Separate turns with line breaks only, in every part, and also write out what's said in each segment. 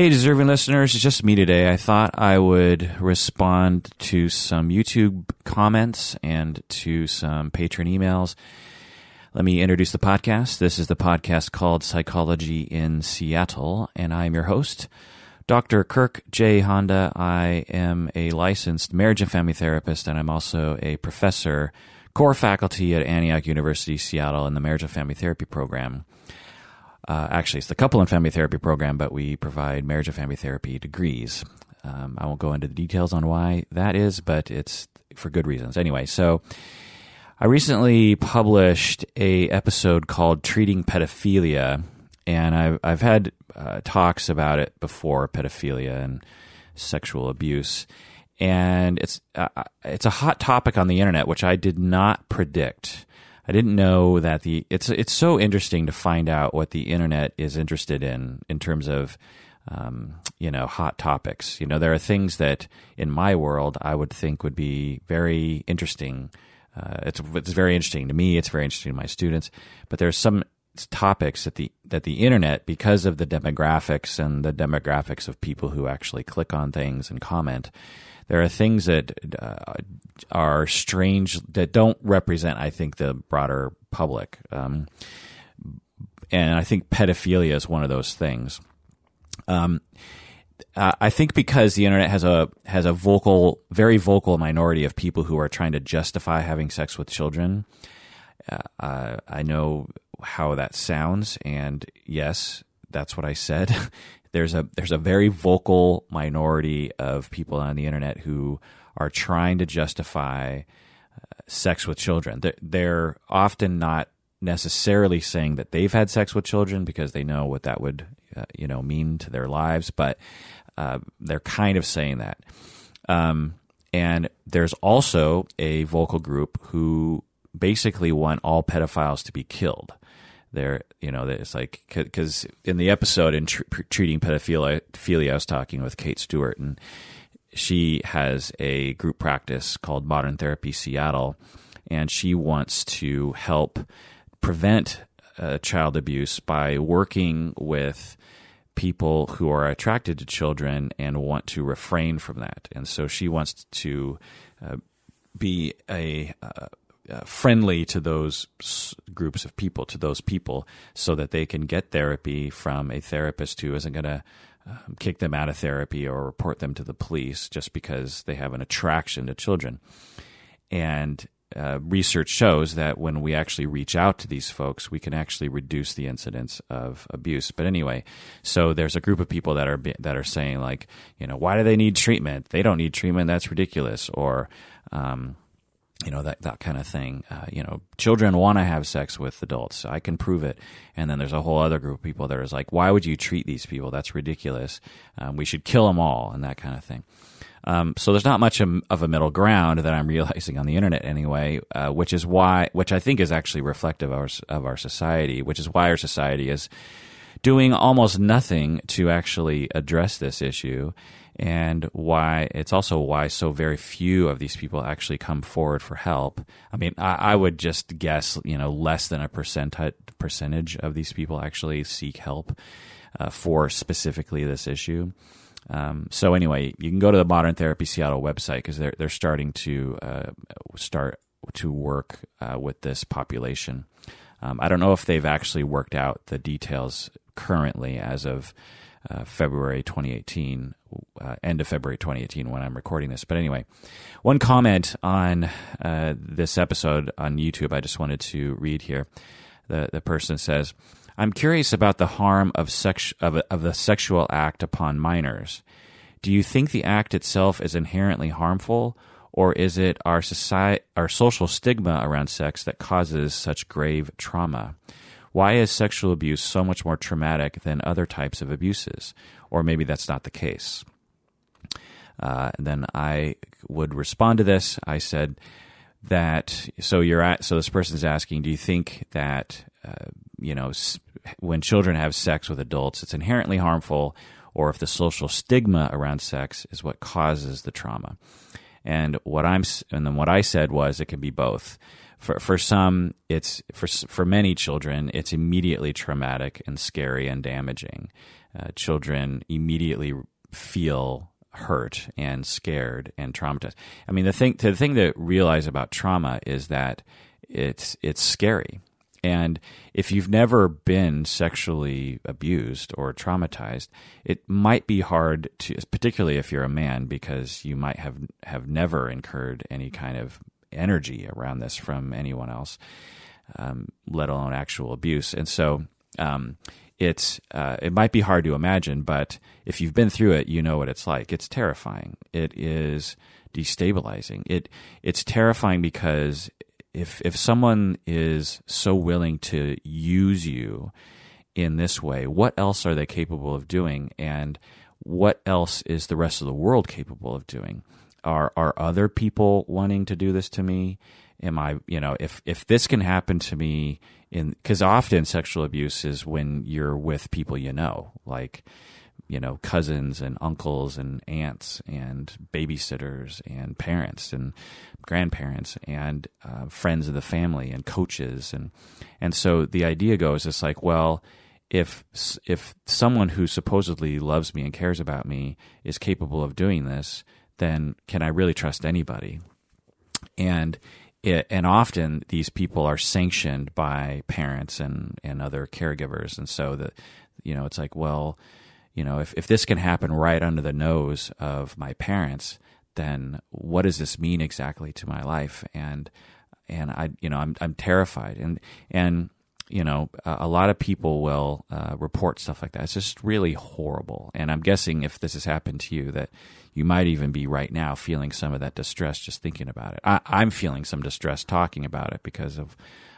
Hey, deserving listeners, it's just me today. I thought I would respond to some YouTube comments and to some patron emails. Let me introduce the podcast. This is the podcast called Psychology in Seattle, and I'm your host, Dr. Kirk J. Honda. I am a licensed marriage and family therapist, and I'm also a professor, core faculty at Antioch University, Seattle, in the marriage and family therapy program. Uh, actually, it's the couple and family therapy program, but we provide marriage and family therapy degrees. Um, I won't go into the details on why that is, but it's for good reasons. Anyway, so I recently published a episode called "Treating Pedophilia," and I've I've had uh, talks about it before, pedophilia and sexual abuse, and it's uh, it's a hot topic on the internet, which I did not predict. I didn't know that the it's it's so interesting to find out what the internet is interested in in terms of um, you know hot topics. You know, there are things that in my world I would think would be very interesting. Uh, it's it's very interesting to me. It's very interesting to my students. But there's some topics that the that the internet, because of the demographics and the demographics of people who actually click on things and comment, there are things that uh, are strange that don't represent, I think, the broader public. Um, and I think pedophilia is one of those things. Um, uh, I think because the internet has a has a vocal, very vocal minority of people who are trying to justify having sex with children. Uh, I know how that sounds, and yes, that's what I said. there's a there's a very vocal minority of people on the internet who are trying to justify uh, sex with children. They're, they're, often not necessarily saying that they've had sex with children because they know what that would uh, you know mean to their lives, but uh, they're kind of saying that. Um, and there's also a vocal group who basically want all pedophiles to be killed there you know it's like because in the episode in tr- treating pedophilia i was talking with kate stewart and she has a group practice called modern therapy seattle and she wants to help prevent uh, child abuse by working with people who are attracted to children and want to refrain from that. And so she wants to uh, be a uh, uh, friendly to those groups of people, to those people, so that they can get therapy from a therapist who isn't going to um, kick them out of therapy or report them to the police just because they have an attraction to children. And uh, research shows that when we actually reach out to these folks, we can actually reduce the incidence of abuse. But anyway, so there's a group of people that are that are saying like, you know, why do they need treatment? They don't need treatment. That's ridiculous. Or um, you know that that kind of thing. Uh, you know, children want to have sex with adults. I can prove it. And then there's a whole other group of people that is like, why would you treat these people? That's ridiculous. Um, we should kill them all, and that kind of thing. Um, so there's not much of a middle ground that I'm realizing on the internet anyway, uh, which is why, which I think is actually reflective of our, of our society, which is why our society is doing almost nothing to actually address this issue and why it's also why so very few of these people actually come forward for help. I mean, I, I would just guess, you know, less than a percent percentage of these people actually seek help uh, for specifically this issue. Um, so anyway, you can go to the Modern Therapy Seattle website because they're they're starting to uh, start to work uh, with this population. Um, I don't know if they've actually worked out the details currently as of uh, February 2018, uh, end of February 2018 when I'm recording this. But anyway, one comment on uh, this episode on YouTube I just wanted to read here. The, the person says, I'm curious about the harm of, sex, of, of the sexual act upon minors. Do you think the act itself is inherently harmful, or is it our society, our social stigma around sex that causes such grave trauma? Why is sexual abuse so much more traumatic than other types of abuses? Or maybe that's not the case. Uh, then I would respond to this. I said that so you're at so this person's asking, do you think that uh, you know when children have sex with adults, it's inherently harmful, or if the social stigma around sex is what causes the trauma? And what I'm and then what I said was it can be both for for some it's for for many children it's immediately traumatic and scary and damaging uh, children immediately feel hurt and scared and traumatized. I mean, the thing the thing to realize about trauma is that it's it's scary. And if you've never been sexually abused or traumatized, it might be hard to, particularly if you're a man, because you might have have never incurred any kind of energy around this from anyone else, um, let alone actual abuse. And so, um, it's uh, it might be hard to imagine, but if you've been through it, you know what it's like. It's terrifying. It is destabilizing. It it's terrifying because if if someone is so willing to use you in this way, what else are they capable of doing? And what else is the rest of the world capable of doing? Are are other people wanting to do this to me? Am I, you know, if if this can happen to me in because often sexual abuse is when you're with people you know, like you know cousins and uncles and aunts and babysitters and parents and grandparents and uh, friends of the family and coaches and and so the idea goes it's like well if if someone who supposedly loves me and cares about me is capable of doing this then can I really trust anybody and it, and often these people are sanctioned by parents and and other caregivers and so that you know it's like well you know, if, if this can happen right under the nose of my parents, then what does this mean exactly to my life? And and I, you know, I'm I'm terrified, and and you know, a, lot of people will uh, report stuff like that. It's just really horrible. And I'm guessing if this has happened to you, that you might even be right now feeling some of that distress just thinking about it. I, I'm feeling some distress talking about it because of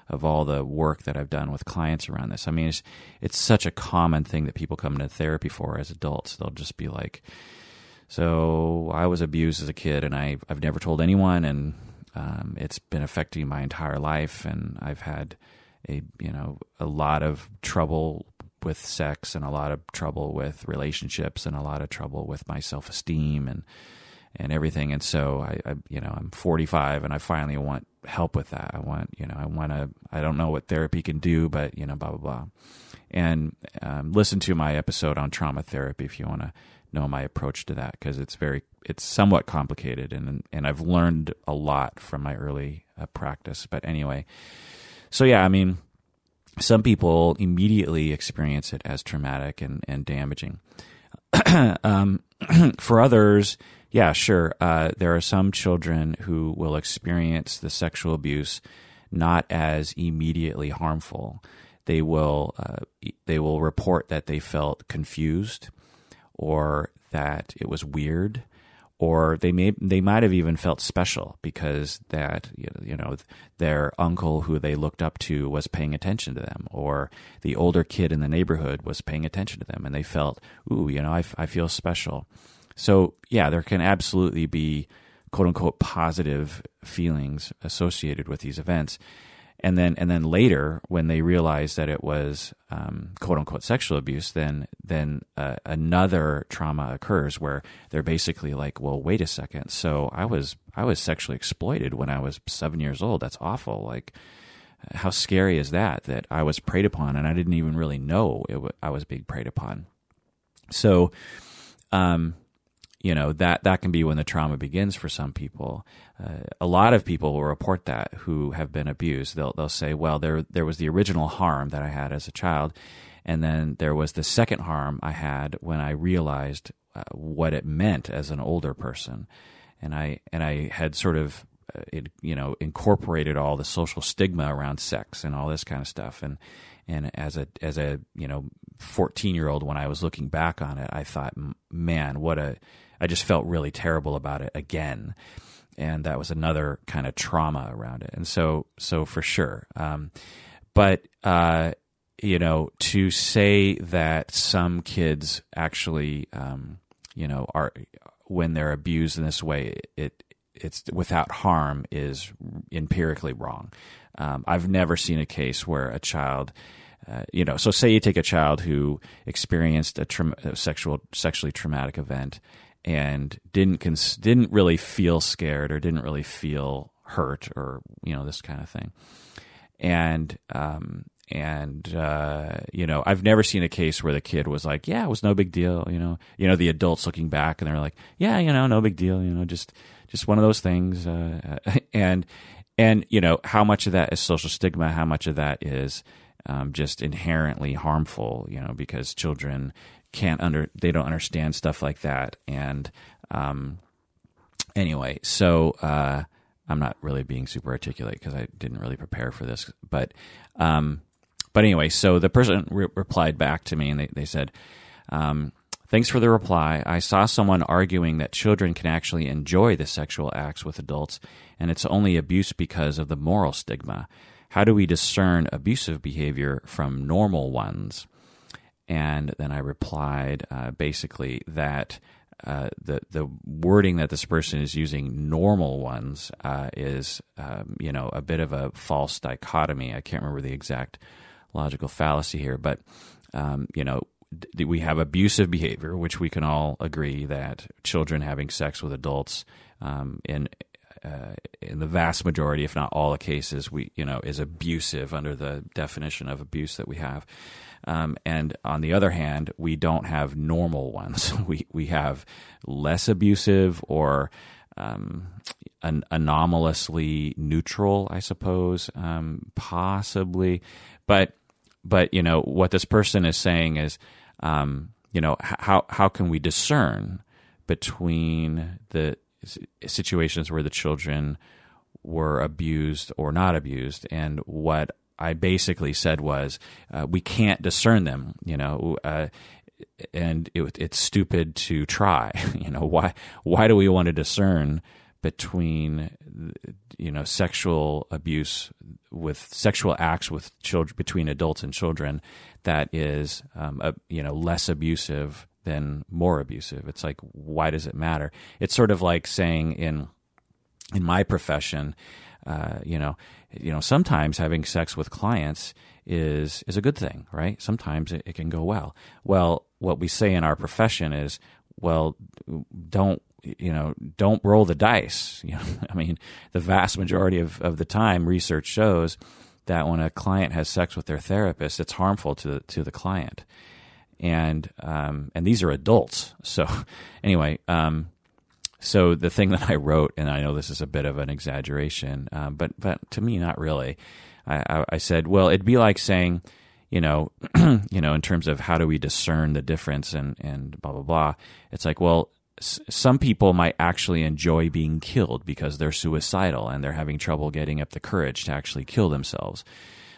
of all the work that I've done with clients around this. I mean, it's it's such a common thing that people come into therapy for as adults. They'll just be like, "So I was abused as a kid, and I I've never told anyone, and um, it's been affecting my entire life, and I've had a you know a lot of trouble." With sex and a lot of trouble with relationships and a lot of trouble with my self-esteem and and everything. And so I, I, you know, I'm 45 and I finally want help with that. I want, you know, I want to, I don't know what therapy can do, but, you know, blah, blah, blah. And um, listen to my episode on trauma therapy if you want to know my approach to that because it's very, it's somewhat complicated and, and I've learned a lot from my early uh, practice. But anyway, so yeah, I mean, some people immediately experience it as traumatic and, and damaging. um, for others, yeah, sure. Uh, there are some children who will experience the sexual abuse not as immediately harmful. They will uh, they will report that they felt confused, or that it was weird, or they may they might have even felt special because that you know their uncle who they looked up to was paying attention to them, or the older kid in the neighborhood was paying attention to them, and they felt, ooh, you know, I, I feel special. So, yeah, there can absolutely be quote unquote positive feelings associated with these events. And then, and then later, when they realize that it was um, quote unquote sexual abuse, then then uh, another trauma occurs where they're basically like, "Well, wait a second. So I was I was sexually exploited when I was seven years old. That's awful. Like, how scary is that? That I was preyed upon and I didn't even really know it w- I was being preyed upon." So, um, you know that that can be when the trauma begins for some people. Uh, a lot of people will report that who have been abused. They'll they'll say, well, there there was the original harm that I had as a child, and then there was the second harm I had when I realized uh, what it meant as an older person, and I and I had sort of uh, it, you know incorporated all the social stigma around sex and all this kind of stuff and and as a as a you know 14 year old when I was looking back on it I thought man what a I just felt really terrible about it again. And that was another kind of trauma around it. And so, so for sure. Um, but, uh, you know, to say that some kids actually, um, you know, are when they're abused in this way, it it's without harm is empirically wrong. Um, I've never seen a case where a child, uh, you know, so say you take a child who experienced a, tra- a sexual sexually traumatic event, and didn't cons- didn't really feel scared or didn't really feel hurt or you know this kind of thing and um, and uh, you know, I've never seen a case where the kid was like, "Yeah, it was no big deal." You know, you know, the adults looking back and they're like, "Yeah, you know, no big deal." You know, just just one of those things. Uh, and and you know, how much of that is social stigma? How much of that is um, just inherently harmful? You know, because children can't under they don't understand stuff like that. And um, anyway, so. Uh, I'm not really being super articulate because I didn't really prepare for this. But um, but anyway, so the person re- replied back to me and they, they said, um, Thanks for the reply. I saw someone arguing that children can actually enjoy the sexual acts with adults, and it's only abuse because of the moral stigma. How do we discern abusive behavior from normal ones? And then I replied uh, basically that uh, the the wording that this person is using, normal ones, uh, is um, you know a bit of a false dichotomy. I can't remember the exact logical fallacy here, but um, you know we have abusive behavior, which we can all agree that children having sex with adults um, in uh, in the vast majority, if not all the cases, we you know is abusive under the definition of abuse that we have. Um, and on the other hand, we don't have normal ones. we we have less abusive or um, an anomalously neutral, I suppose, um, possibly. But but you know what this person is saying is, um, you know, how how can we discern between the situations where the children were abused or not abused, and what I basically said was uh, we can't discern them. You know, uh, and it, it's stupid to try. You know, why why do we want to discern between you know sexual abuse with sexual acts with children between adults and children that is um, a, you know less abusive than more abusive. It's like why does it matter? It's sort of like saying in in my profession, uh, you know, you know, sometimes having sex with clients is is a good thing, right? Sometimes it, it can go well. Well, what we say in our profession is, well, don't you know, don't roll the dice. You know, I mean, the vast majority of, of the time, research shows that when a client has sex with their therapist, it's harmful to to the client, and um, and these are adults. So anyway, um, so the thing that I wrote, and I know this is a bit of an exaggeration, uh, but but to me, not really. I, I, I said, well, it'd be like saying, you know, you know, in terms of how do we discern the difference and and blah blah blah. It's like, well, some people might actually enjoy being killed because they're suicidal and they're having trouble getting up the courage to actually kill themselves.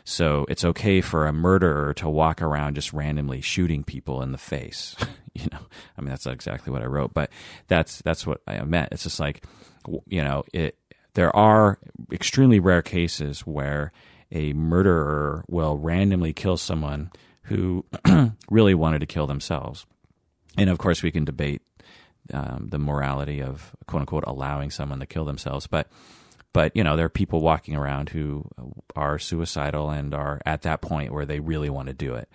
So it's okay for a murderer to walk around just randomly shooting people in the face. you know, I mean that's not exactly what I wrote, but that's that's what I meant. It's just like, you know, it. There are extremely rare cases where a murderer will randomly kill someone who really wanted to kill themselves, and of course we can debate um, the morality of quote unquote allowing someone to kill themselves, but but you know there are people walking around who are suicidal and are at that point where they really want to do it.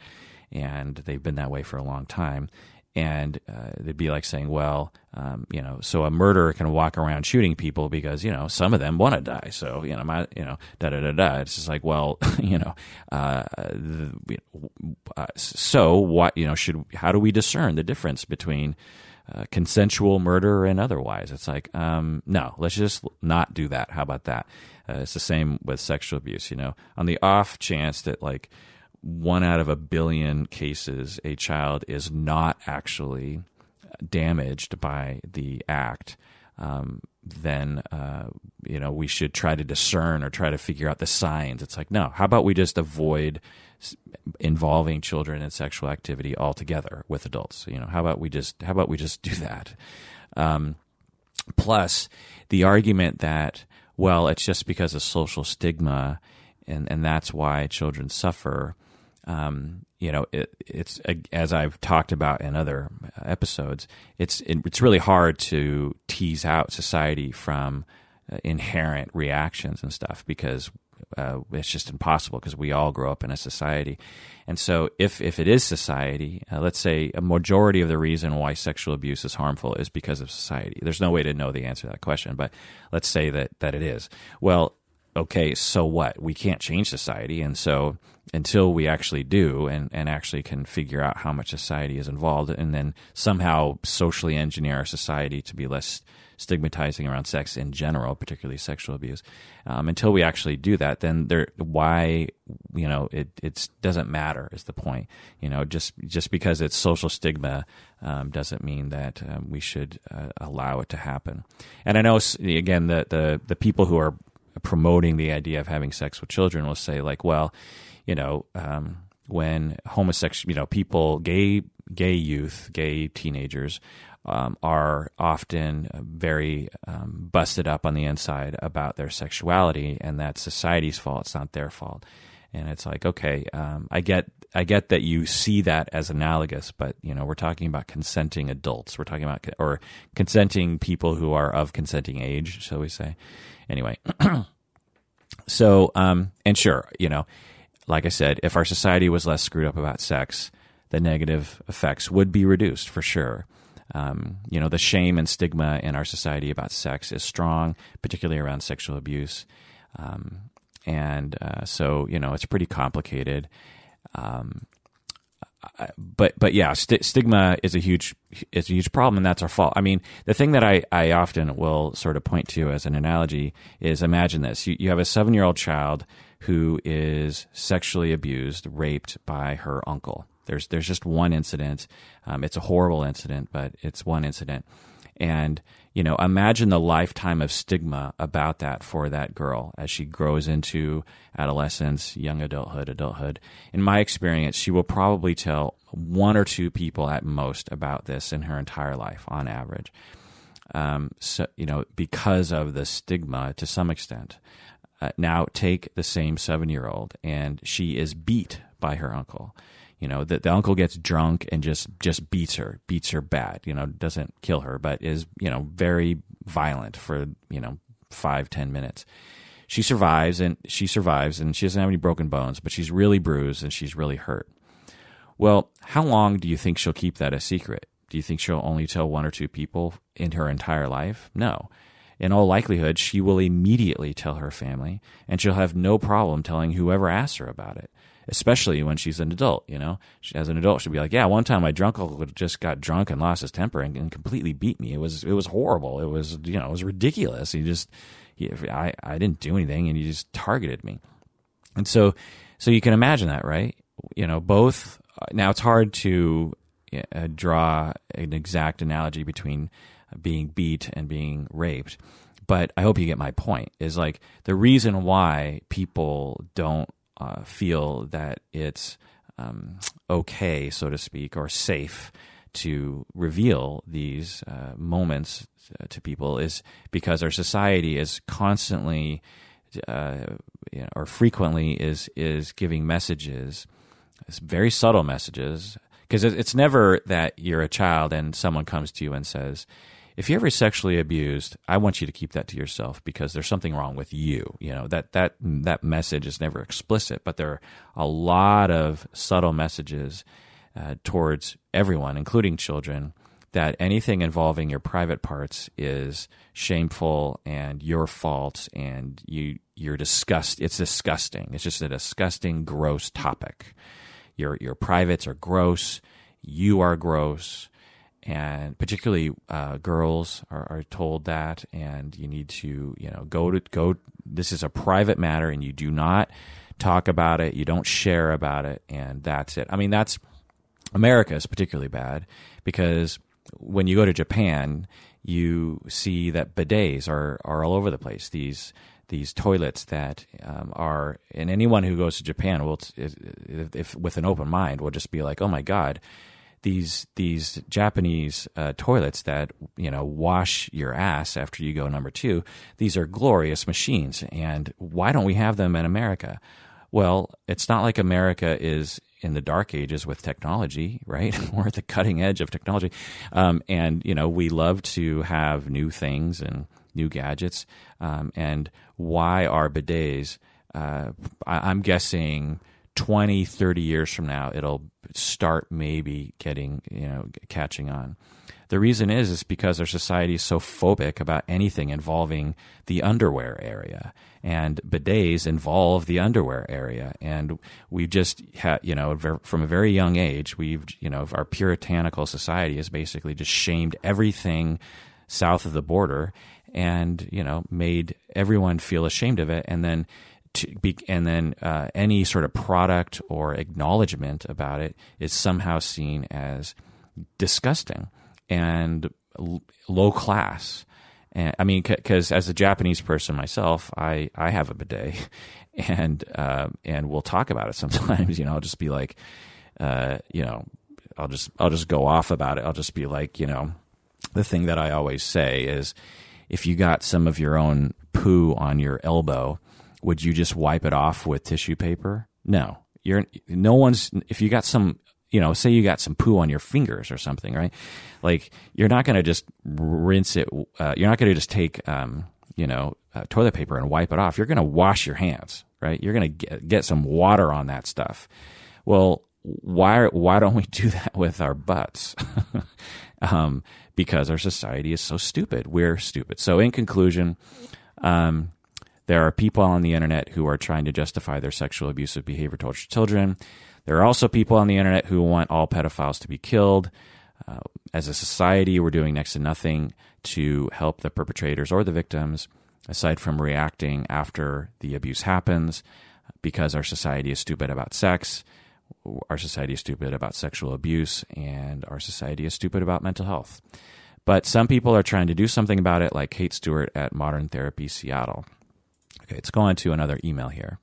And they've been that way for a long time. And uh, it'd be like saying well um, you know so a murderer can walk around shooting people because you know some of them want to die. So you know my you know da da da da it's just like well you know uh, the, uh, so what you know should how do we discern the difference between uh, consensual murder and otherwise. It's like, um, no, let's just not do that. How about that? Uh, it's the same with sexual abuse. You know, on the off chance that like one out of a billion cases, a child is not actually damaged by the act. Um, then uh, you know we should try to discern or try to figure out the signs. It's like no, how about we just avoid involving children in sexual activity altogether with adults. You know, how about we just how about we just do that? Um, plus, the argument that well, it's just because of social stigma, and and that's why children suffer. Um, you know, it, it's as I've talked about in other episodes. It's it, it's really hard to tease out society from uh, inherent reactions and stuff because uh, it's just impossible because we all grow up in a society. And so, if if it is society, uh, let's say a majority of the reason why sexual abuse is harmful is because of society. There's no way to know the answer to that question, but let's say that that it is. Well, okay, so what? We can't change society, and so until we actually do and, and actually can figure out how much society is involved and then somehow socially engineer our society to be less stigmatizing around sex in general, particularly sexual abuse. Um, until we actually do that, then there, why, you know, it it doesn't matter is the point. You know, just just because it's social stigma um, doesn't mean that um, we should uh, allow it to happen. And I know again the the the people who are promoting the idea of having sex with children will say like, well, you know, um, when homosexual, you know, people, gay, gay youth, gay teenagers um, are often very um, busted up on the inside about their sexuality, and that's society's fault. It's not their fault. And it's like, okay, um, I get, I get that you see that as analogous, but you know, we're talking about consenting adults. We're talking about or consenting people who are of consenting age, shall we say? Anyway, so um, and sure, you know, like I said, if our society was less screwed up about sex, the negative effects would be reduced for sure. Um, you know, the shame and stigma in our society about sex is strong, particularly around sexual abuse. Um, and uh, so, you know, it's pretty complicated. Um, but but yeah, st- stigma is a huge is a huge problem, and that's our fault. I mean, the thing that I, I often will sort of point to as an analogy is imagine this: you, you have a seven year old child who is sexually abused, raped by her uncle. There's there's just one incident. Um, it's a horrible incident, but it's one incident. And you know, imagine the lifetime of stigma about that for that girl as she grows into adolescence, young adulthood, adulthood. In my experience, she will probably tell one or two people at most about this in her entire life, on average. Um, so you know, because of the stigma to some extent. Uh, now take the same seven year old and she is beat by her uncle. You know, the, the uncle gets drunk and just, just beats her, beats her bad, you know, doesn't kill her, but is, you know, very violent for, you know, five, ten minutes. She survives and she survives and she doesn't have any broken bones, but she's really bruised and she's really hurt. Well, how long do you think she'll keep that a secret? Do you think she'll only tell one or two people in her entire life? No in all likelihood, she will immediately tell her family, and she'll have no problem telling whoever asks her about it, especially when she's an adult. You know, she, as an adult, she'd be like, "Yeah, one time my drunk uncle just got drunk and lost his temper and, and, completely beat me. It was it was horrible. It was you know it was ridiculous. He just he, I I didn't do anything, and he just targeted me. And so so you can imagine that, right? You know, both. Now it's hard to uh, draw an exact analogy between being beat and being raped. But I hope you get my point. Is like the reason why people don't uh, feel that it's um, okay, so to speak, or safe to reveal these uh, moments uh, to people is because our society is constantly uh, you know, or frequently is is giving messages, very subtle messages, because it's never that you're a child and someone comes to you and says, if you're ever sexually abused, I want you to keep that to yourself because there's something wrong with you. You know that that that message is never explicit, but there are a lot of subtle messages uh, towards everyone, including children, that anything involving your private parts is shameful and your fault, and you you're disgust. It's disgusting. It's just a disgusting, gross topic. Your your privates are gross. You are gross and particularly uh, girls are, are, told that and you need to you know go to go this is a private matter and you do not talk about it you don't share about it and that's it. I mean that's america is particularly bad because when you go to japan you see that bidets are, are all over the place. These these toilets that um, are and anyone who goes to japan will if, if with an open mind will just be like oh my god these these Japanese uh, toilets that you know wash your ass after you go number two. These are glorious machines, and why don't we have them in America? Well, it's not like America is in the dark ages with technology, right? We're at the cutting edge of technology, um, and you know we love to have new things and new gadgets. Um, and why are bidets? Uh, I, I'm guessing 20, 30 years from now, it'll start maybe getting, you know, catching on. The reason is is because our society is so phobic about anything involving the underwear area, and bidets involve the underwear area, and we've just had you know from a very young age we've you know our puritanical society has basically just shamed everything south of the border, and you know made everyone feel ashamed of it, and then be, and then uh, any sort of product or acknowledgement about it is somehow seen as disgusting and l- low class. And I mean, because c- as a Japanese person myself, I, I have a bidet, and uh, and we'll talk about it sometimes. You know, I'll just be like, uh, you know, I'll just I'll just go off about it. I'll just be like, you know, the thing that I always say is, if you got some of your own poo on your elbow would you just wipe it off with tissue paper? No. You're no one's if you got some you know, say you got some poo on your fingers or something, right? Like you're not going to just rinse it. Uh, you're not going to just take, um, you know, uh, toilet paper and wipe it off. You're going to wash your hands, right? You're going to get some water on that stuff. Well, why why don't we do that with our butts? um, because our society is so stupid. We're stupid. So, in conclusion, um, there are people on the internet who are trying to justify their sexual abusive behavior towards children. There are also people on the internet who want all pedophiles to be killed. Uh, as a society, we're doing next to nothing to help the perpetrators or the victims, aside from reacting after the abuse happens, because our society is stupid about sex, our society is stupid about sexual abuse, and our society is stupid about mental health. But some people are trying to do something about it, like Kate Stewart at Modern Therapy Seattle. Okay, let's go on to another email here.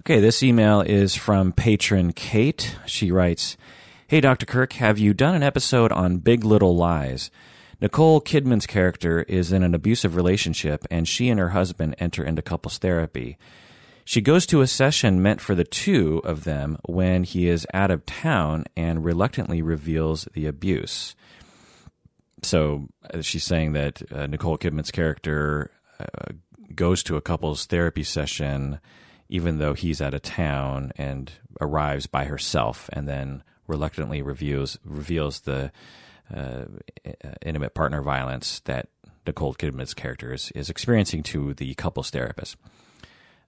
Okay, this email is from patron Kate. She writes, Hey, Dr. Kirk, have you done an episode on Big Little Lies? Nicole Kidman's character is in an abusive relationship, and she and her husband enter into couples therapy. She goes to a session meant for the two of them when he is out of town and reluctantly reveals the abuse. So uh, she's saying that uh, Nicole Kidman's character uh, goes to a couple's therapy session even though he's out of town and arrives by herself and then reluctantly reveals reveals the uh, intimate partner violence that Nicole Kidman's character is, is experiencing to the couple's therapist.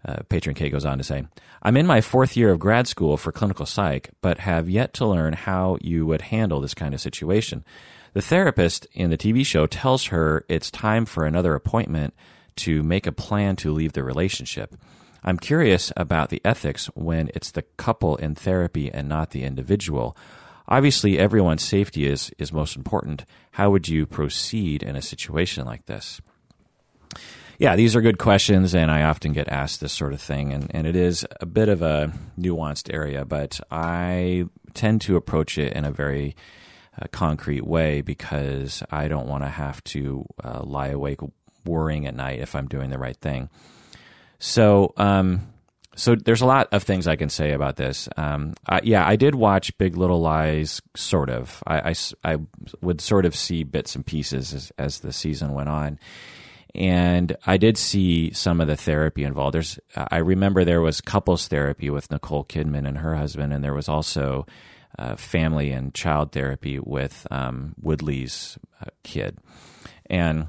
Uh, Patron K goes on to say, I'm in my fourth year of grad school for clinical psych, but have yet to learn how you would handle this kind of situation. The therapist in the TV show tells her it's time for another appointment to make a plan to leave the relationship. I'm curious about the ethics when it's the couple in therapy and not the individual. Obviously, everyone's safety is, is most important. How would you proceed in a situation like this? Yeah, these are good questions, and I often get asked this sort of thing, and, and it is a bit of a nuanced area, but I tend to approach it in a very uh, concrete way because I don't want to have to uh, lie awake worrying at night if I'm doing the right thing. So, um, so there's a lot of things I can say about this. Um, I, yeah, I did watch Big Little Lies, sort of. I, I, I would sort of see bits and pieces as, as, the season went on, and I did see some of the therapy involved. There's, I remember there was couples therapy with Nicole Kidman and her husband, and there was also uh, family and child therapy with um, Woodley's uh, kid, and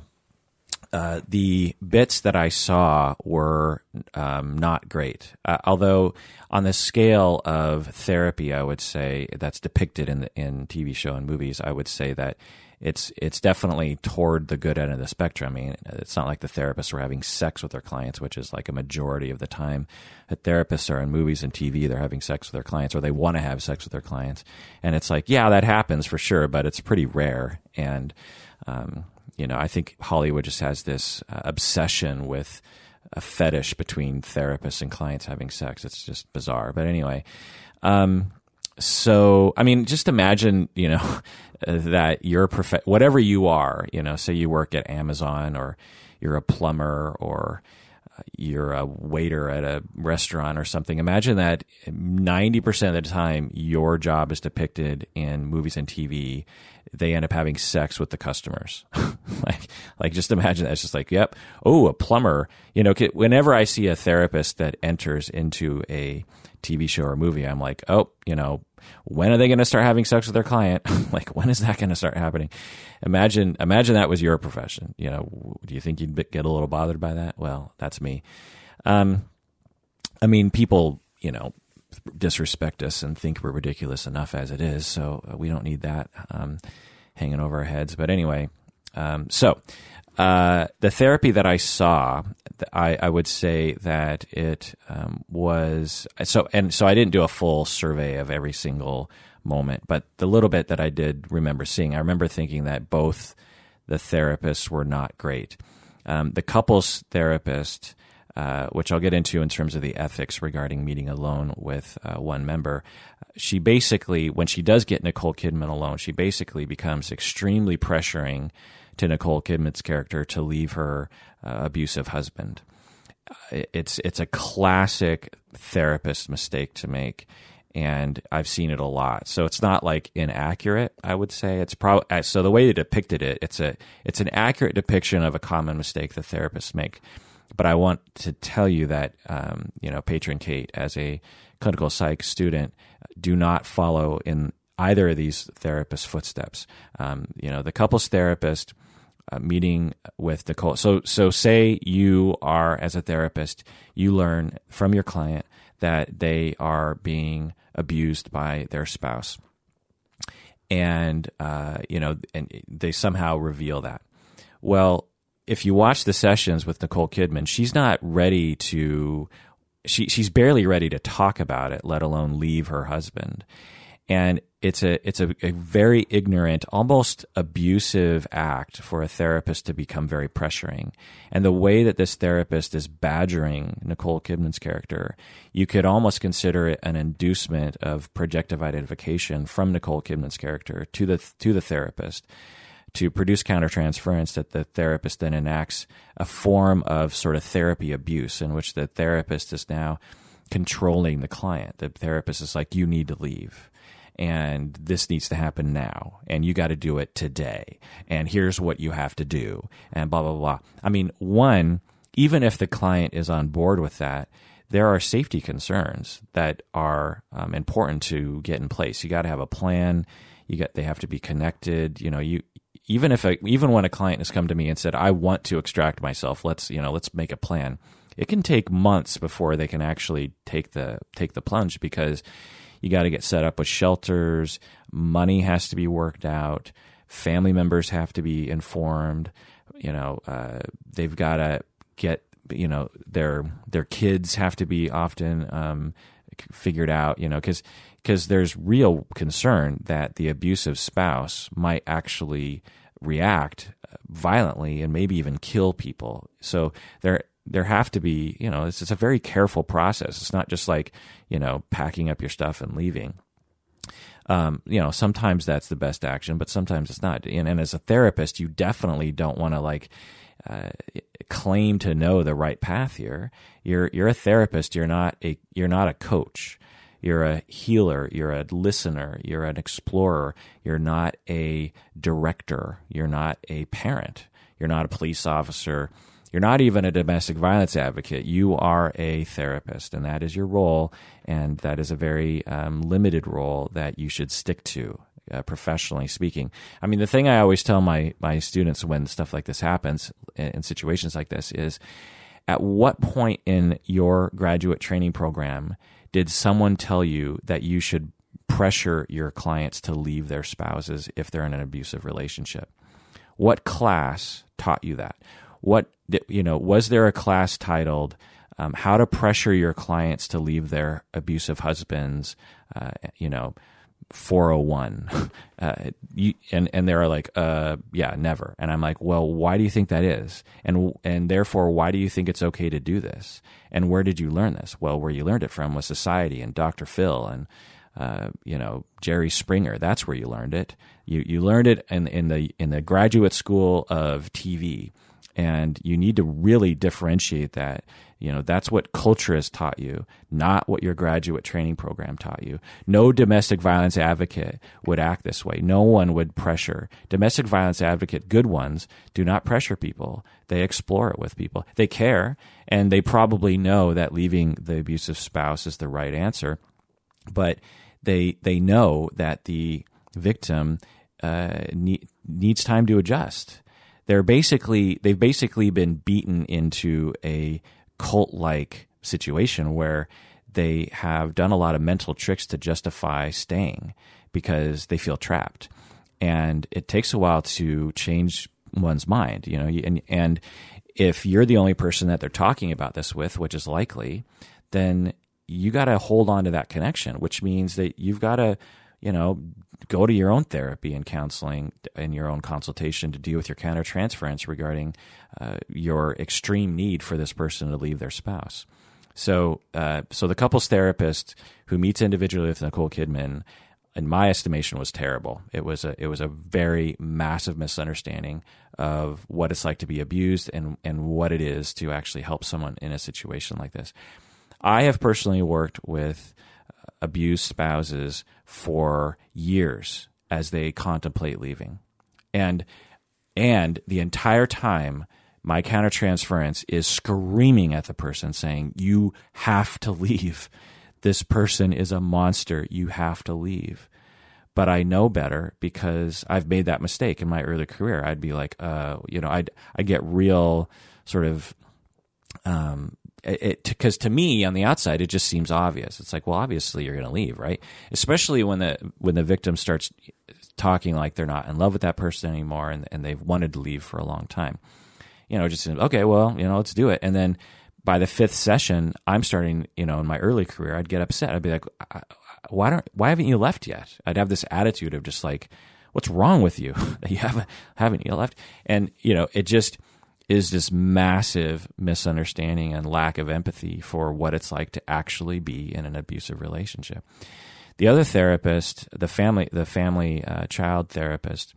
uh, the bits that I saw were um, not great. Uh, although, on the scale of therapy, I would say that's depicted in the, in TV show and movies. I would say that it's it's definitely toward the good end of the spectrum. I mean, it's not like the therapists are having sex with their clients, which is like a majority of the time. that therapists are in movies and TV; they're having sex with their clients, or they want to have sex with their clients. And it's like, yeah, that happens for sure, but it's pretty rare. And um, you know, I think Hollywood just has this uh, obsession with a fetish between therapists and clients having sex. It's just bizarre. But anyway, um, so I mean, just imagine, you know, that you're prof- whatever you are, you know, say you work at Amazon or you're a plumber or you're a waiter at a restaurant or something. Imagine that 90% of the time your job is depicted in movies and TV. They end up having sex with the customers. like, like just imagine that. It's just like, yep. Oh, a plumber. You know, whenever I see a therapist that enters into a TV show or movie, I'm like, oh, you know, when are they going to start having sex with their client? like, when is that going to start happening? Imagine, imagine that was your profession. You know, do you think you'd get a little bothered by that? Well, that's me. Um, I mean, people, you know, disrespect us and think we're ridiculous enough as it is, so uh, we don't need that um, hanging over our heads. But anyway, um, so uh, the therapy that I saw, I, I would say that it um, was so, and so I didn't do a full survey of every single moment, but the little bit that I did remember seeing, I remember thinking that both the therapists were not great. Um, the couples therapist, uh, which I'll get into in terms of the ethics regarding meeting alone with uh, one member, she basically, when she does get Nicole Kidman alone, she basically becomes extremely pressuring to Nicole Kidman's character to leave her uh, abusive husband. It's it's a classic therapist mistake to make, and I've seen it a lot. So it's not like inaccurate. I would say it's probably uh, so the way they depicted it, it's a it's an accurate depiction of a common mistake that therapists make. But I want to tell you that um, you know, patron Kate, as a clinical psych student, do not follow in either of these therapists' footsteps. Um, you know, the couples therapist uh, meeting with Nicole. So, so say you are as a therapist, you learn from your client that they are being abused by their spouse, and uh, you know, and they somehow reveal that. Well, if you watch the sessions with Nicole Kidman, she's not ready to. She she's barely ready to talk about it, let alone leave her husband and it's a it's a, a, very ignorant, almost abusive act for a therapist to become very pressuring. And the way that this therapist is badgering Nicole Kidman's character, you could almost consider it an inducement of projective identification from Nicole Kidman's character to the to the therapist to produce countertransference that the therapist then enacts a form of sort of therapy abuse in which the therapist is now controlling the client. The therapist is like, you need to leave and this needs to happen now and you got to do it today and here's what you have to do and blah blah blah. I mean one even if the client is on board with that there are safety concerns that are um, important to get in place. You got to have a plan. You got they have to be connected. You know you even if even when a client has come to me and said i want to extract myself. Let's you know let's make a plan it can take months before they can actually take the take the plunge because you got to get set up with shelters. Money has to be worked out. Family members have to be informed. You know, uh, they've got to get you know their their kids have to be often um, figured out. You know, because because there's real concern that the abusive spouse might actually react violently and maybe even kill people. So there there have to be, you know, it's, it's a very careful process. It's not just like, you know, packing up your stuff and leaving. Um, you know, sometimes that's the best action, but sometimes it's not. And, and as a therapist, you definitely don't want to like uh, claim to know the right path here. You're you're a therapist. You're not a you're not a coach. You're a healer. You're a listener. You're an explorer. You're not a director. You're not a parent. You're not a police officer you're not even a domestic violence advocate. You are a therapist, and that is your role, and that is a very um, limited role that you should stick to. Uh, professionally speaking, I mean, the thing I always tell my my students when stuff like this happens in, in situations like this is, at what point in your graduate training program did someone tell you that you should pressure your clients to leave their spouses if they're in an abusive relationship? What class taught you that? What you know was there a class titled um, how to pressure your clients to leave their abusive husbands uh, you know 401 uh, you, and and they're like uh yeah never. And i'm like well why do you think that is? And and therefore why do you think it's okay to do this? And where did you learn this? Well where you learned it from was society and dr phil and uh, you know Jerry Springer. That's where you learned it. You you learned it in in the in the graduate school of TV And you need to really differentiate that. You know, that's what culture has taught you, not what your graduate training program taught you. No domestic violence advocate would act this way. No one would pressure. Domestic violence advocate, good ones, do not pressure people. They explore it with people. They care, and they probably know that leaving the abusive spouse is the right answer. But they they know that the victim uh, need, needs time to adjust. They're basically they've basically been beaten into a cult like situation where they have done a lot of mental tricks to justify staying because they feel trapped, and it takes a while to change one's mind. You know, and and if you're the only person that they're talking about this with, which is likely, then you got to hold on to that connection, which means that you've got to, you know, go to your own therapy and counseling and your own consultation to deal with your countertransference regarding uh, your extreme need for this person to leave their spouse. So, uh, so the couples therapist who meets individually with Nicole Kidman, in my estimation, was terrible. It was a it was a very massive misunderstanding of what it's like to be abused and and what it is to actually help someone in a situation like this. I have personally worked with abused spouses for years as they contemplate leaving. And and the entire time my countertransference is screaming at the person saying, "You have to leave. This person is a monster. You have to leave." But I know better because I've made that mistake in my early career. I'd be like, uh, you know, I'd I get real sort of um, because to me on the outside it just seems obvious. It's like, well, obviously you're going to leave, right? Especially when the when the victim starts talking like they're not in love with that person anymore and and they've wanted to leave for a long time. You know, just okay, well, you know, let's do it. And then by the fifth session, I'm starting. You know, in my early career, I'd get upset. I'd be like, why don't why haven't you left yet? I'd have this attitude of just like, what's wrong with you that you haven't haven't you left? And you know, it just is this massive misunderstanding and lack of empathy for what it's like to actually be in an abusive relationship. The other therapist, the family, the family uh, child therapist,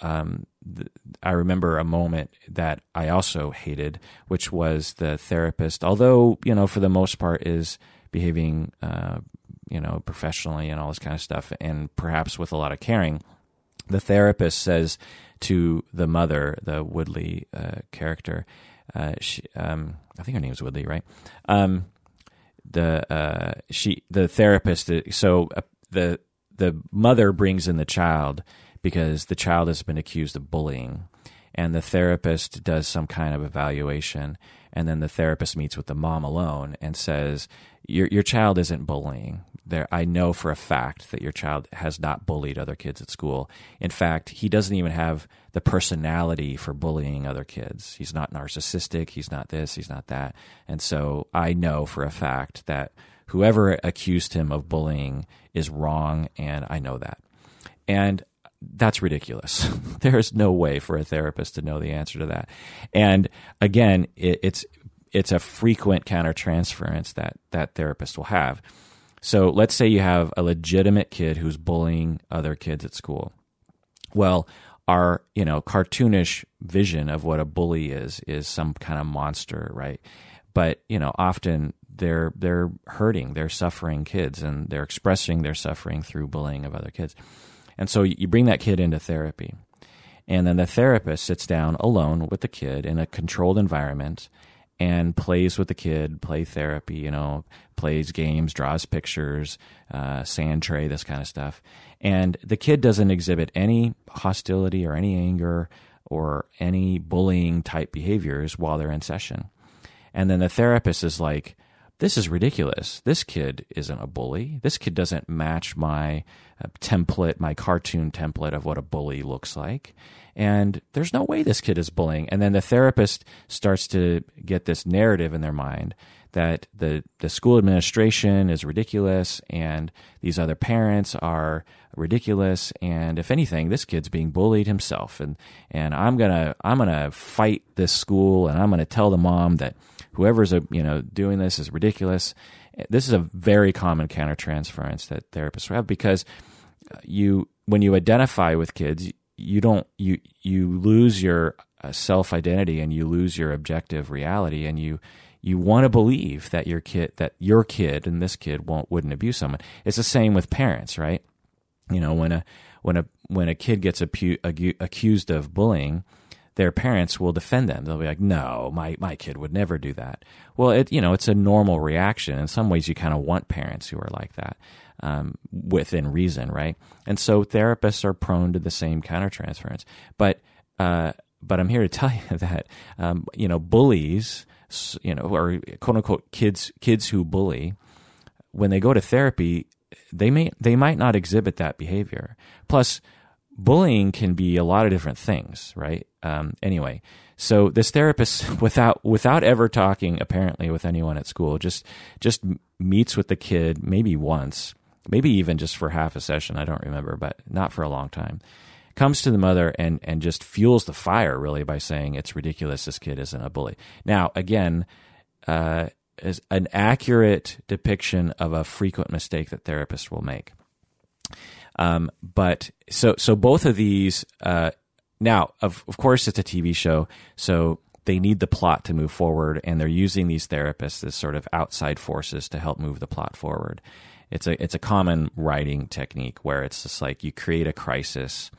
um, th- I remember a moment that I also hated, which was the therapist, although you know for the most part is behaving, uh, you know, professionally and all this kind of stuff, and perhaps with a lot of caring. The therapist says to the mother, the Woodley uh, character. Uh, she, um, I think her name is Woodley, right? Um, the uh, she, the therapist. Uh, so uh, the the mother brings in the child because the child has been accused of bullying, and the therapist does some kind of evaluation, and then the therapist meets with the mom alone and says, "Your your child isn't bullying there I know for a fact that your child has not bullied other kids at school. In fact, he doesn't even have the personality for bullying other kids. He's not narcissistic, he's not this, he's not that. And so I know for a fact that whoever accused him of bullying is wrong and I know that. And that's ridiculous. there is no way for a therapist to know the answer to that. And again, it, it's it's a frequent countertransference that that therapist will have so let's say you have a legitimate kid who's bullying other kids at school. Well, our you know cartoonish vision of what a bully is is some kind of monster, right? But you know, often they're they're hurting, they're suffering kids, and they're expressing their suffering through bullying of other kids. And so you bring that kid into therapy, and then the therapist sits down alone with the kid in a controlled environment and plays with the kid, play therapy, you know, plays games, draws pictures, uh, sand tray, this kind of stuff. And the kid doesn't exhibit any hostility or any anger or any bullying type behaviors while they're in session. And then the therapist is like, this is ridiculous. This kid isn't a bully. This kid doesn't match my uh, template, my cartoon template of what a bully looks like. And there's no way this kid is bullying. And then the therapist starts to get this narrative in their mind that the, the school administration is ridiculous and these other parents are ridiculous. And if anything this kid's being bullied himself. And and I'm going to I'm going to fight this school and I'm going to tell the mom that whoever's a, you know doing this is ridiculous. This is a very common countertransference that therapists have because you when you identify with kids you don't you you lose your uh, self identity and you lose your objective reality and you you want to believe that your kid that your kid and this kid won't wouldn't abuse someone. It's the same with parents, right? You know, when a when a when a kid gets apu- accused of bullying, their parents will defend them. They'll be like, "No, my my kid would never do that." Well, it you know it's a normal reaction. In some ways, you kind of want parents who are like that um, within reason, right? And so therapists are prone to the same countertransference. But uh, but I'm here to tell you that um, you know bullies, you know, or quote unquote kids kids who bully, when they go to therapy, they may they might not exhibit that behavior. Plus, bullying can be a lot of different things, right? Um, anyway, so this therapist, without without ever talking apparently with anyone at school, just just meets with the kid maybe once, maybe even just for half a session. I don't remember, but not for a long time. Comes to the mother and and just fuels the fire really by saying it's ridiculous. This kid isn't a bully. Now again. Uh, is an accurate depiction of a frequent mistake that therapists will make. Um, but so so both of these uh, now of of course it's a TV show, so they need the plot to move forward, and they're using these therapists as sort of outside forces to help move the plot forward. It's a it's a common writing technique where it's just like you create a crisis.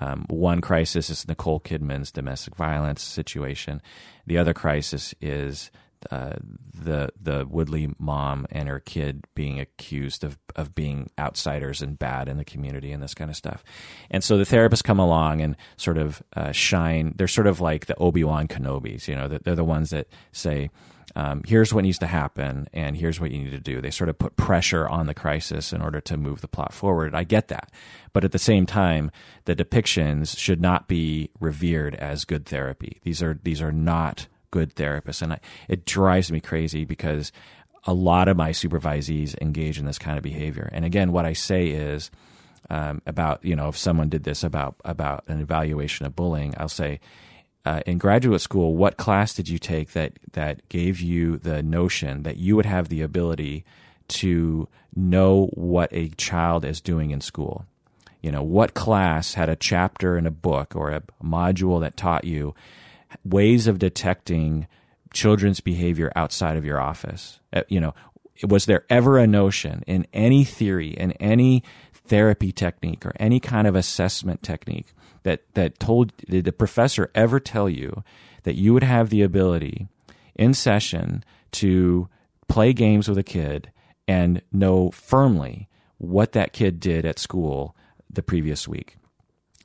Um, one crisis is Nicole Kidman's domestic violence situation. The other crisis is uh, the the Woodley mom and her kid being accused of of being outsiders and bad in the community and this kind of stuff. And so the therapists come along and sort of uh, shine. They're sort of like the Obi Wan Kenobis, you know. They're the ones that say. Um, here's what needs to happen, and here's what you need to do. They sort of put pressure on the crisis in order to move the plot forward. I get that. But at the same time, the depictions should not be revered as good therapy. These are, these are not good therapists. And I, it drives me crazy because a lot of my supervisees engage in this kind of behavior. And again, what I say is um, about, you know, if someone did this about, about an evaluation of bullying, I'll say, uh, in graduate school, what class did you take that, that gave you the notion that you would have the ability to know what a child is doing in school? You know, what class had a chapter in a book or a module that taught you ways of detecting children's behavior outside of your office. Uh, you know, was there ever a notion in any theory, in any therapy technique, or any kind of assessment technique that that told did the professor ever tell you that you would have the ability in session to play games with a kid and know firmly what that kid did at school the previous week?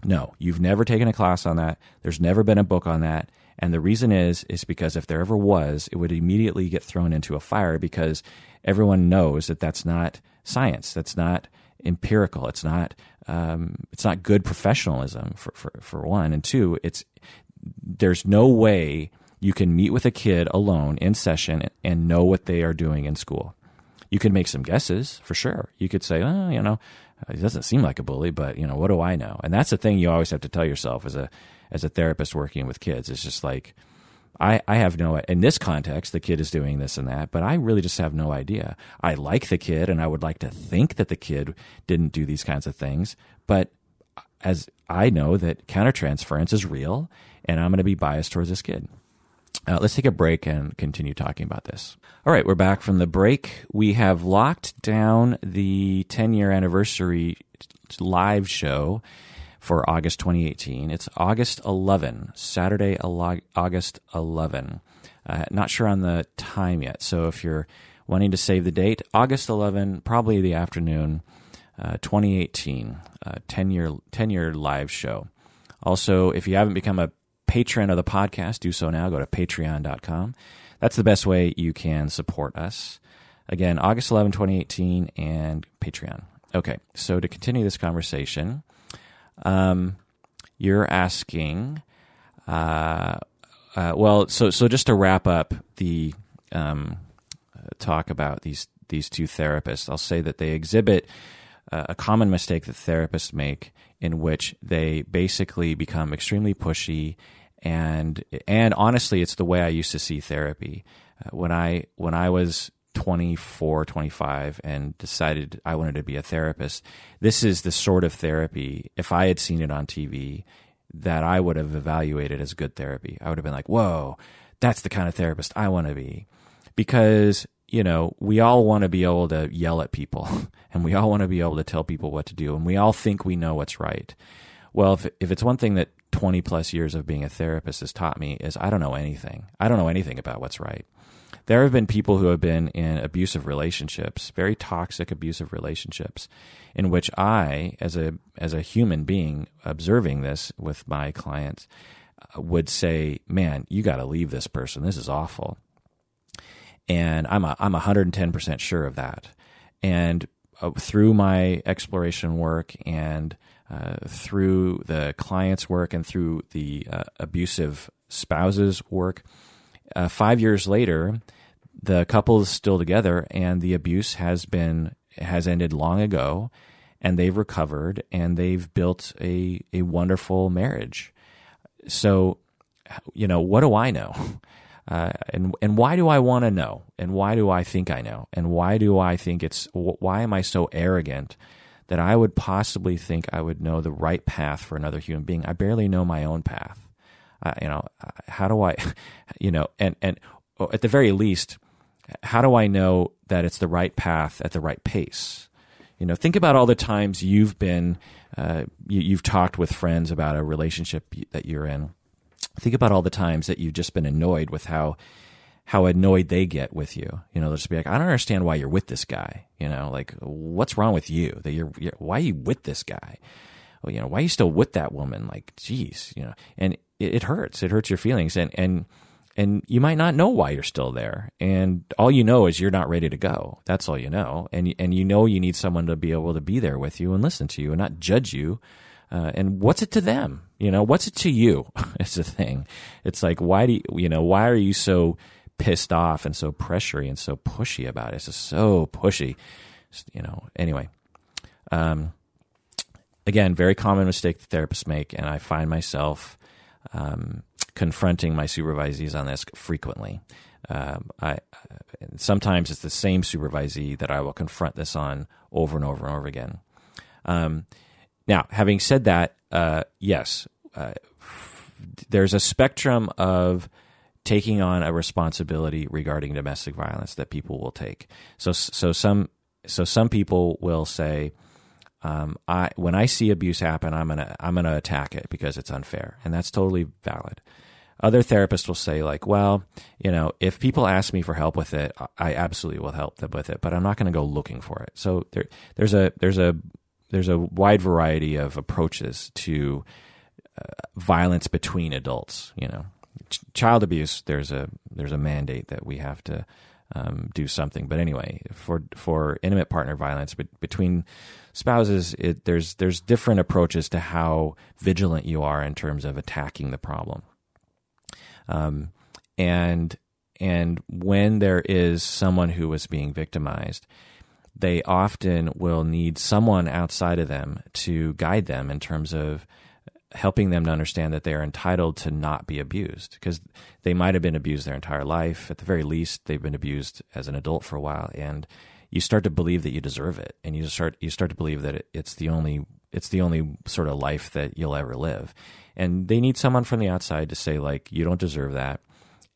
No, you've never taken a class on that. There's never been a book on that. And the reason is, is because if there ever was, it would immediately get thrown into a fire because everyone knows that that's not science. That's not empirical. It's not, um, it's not good professionalism for, for, for one. And two, it's, there's no way you can meet with a kid alone in session and know what they are doing in school. You can make some guesses for sure. You could say, oh, you know, he doesn't seem like a bully, but you know, what do I know? And that's the thing you always have to tell yourself as a as a therapist working with kids. It's just like I, I have no in this context the kid is doing this and that, but I really just have no idea. I like the kid and I would like to think that the kid didn't do these kinds of things, but as I know that countertransference is real and I'm going to be biased towards this kid. Uh, let's take a break and continue talking about this. All right, we're back from the break. We have locked down the 10 year anniversary live show for August 2018. It's August 11, Saturday, August 11. Uh, not sure on the time yet. So if you're wanting to save the date, August 11, probably the afternoon, uh, 2018, uh, 10 year 10 year live show. Also, if you haven't become a patron of the podcast, do so now. Go to patreon.com. That's the best way you can support us. Again, August 11, 2018, and Patreon. Okay, so to continue this conversation, um, you're asking, uh, uh, well, so so just to wrap up the um, talk about these these two therapists, I'll say that they exhibit uh, a common mistake that therapists make, in which they basically become extremely pushy and and honestly, it's the way I used to see therapy. Uh, when I when I was 24, 25 and decided I wanted to be a therapist, this is the sort of therapy if I had seen it on TV that I would have evaluated as good therapy. I would have been like, whoa, that's the kind of therapist I want to be. Because, you know, we all want to be able to yell at people and we all want to be able to tell people what to do and we all think we know what's right. Well, if, if it's one thing that 20 plus years of being a therapist has taught me is I don't know anything. I don't know anything about what's right. There have been people who have been in abusive relationships, very toxic abusive relationships, in which I, as a as a human being observing this with my clients, uh, would say, "Man, you got to leave this person. This is awful." And I'm a, I'm 110% sure of that. And uh, through my exploration work and uh, through the client's work and through the uh, abusive spouse's work, uh, five years later, the couple is still together and the abuse has been has ended long ago and they've recovered and they've built a a wonderful marriage. So you know what do i know? Uh, and and why do i want to know? And why do i think i know? And why do i think it's why am i so arrogant that i would possibly think i would know the right path for another human being? I barely know my own path. Uh, you know how do i you know and and at the very least how do I know that it's the right path at the right pace? You know, think about all the times you've been, uh, you, have talked with friends about a relationship that you're in. Think about all the times that you've just been annoyed with how, how annoyed they get with you. You know, they'll just be like, I don't understand why you're with this guy. You know, like, what's wrong with you that you're, you're why are you with this guy? Well, you know, why are you still with that woman? Like, geez, you know, and it, it hurts. It hurts your feelings. And, and, and you might not know why you're still there. And all you know is you're not ready to go. That's all you know. And and you know you need someone to be able to be there with you and listen to you and not judge you. Uh, and what's it to them? You know what's it to you? It's the thing. It's like why do you, you know why are you so pissed off and so pressury and so pushy about it? It's just so pushy. You know anyway um again very common mistake that therapists make and i find myself um, confronting my supervisees on this frequently. Um, I sometimes it's the same supervisee that I will confront this on over and over and over again. Um, now, having said that, uh, yes, uh, there's a spectrum of taking on a responsibility regarding domestic violence that people will take. So, so some, so some people will say, um, I when I see abuse happen, I'm gonna I'm gonna attack it because it's unfair, and that's totally valid. Other therapists will say like, well, you know, if people ask me for help with it, I absolutely will help them with it, but I'm not going to go looking for it. So there, there's a there's a there's a wide variety of approaches to uh, violence between adults. You know, Ch- child abuse. There's a there's a mandate that we have to um, do something. But anyway, for for intimate partner violence between spouses, it, there's there's different approaches to how vigilant you are in terms of attacking the problem. Um, and and when there is someone who is being victimized, they often will need someone outside of them to guide them in terms of helping them to understand that they are entitled to not be abused because they might have been abused their entire life. At the very least, they've been abused as an adult for a while, and you start to believe that you deserve it, and you start you start to believe that it's the only it's the only sort of life that you'll ever live, and they need someone from the outside to say like you don't deserve that,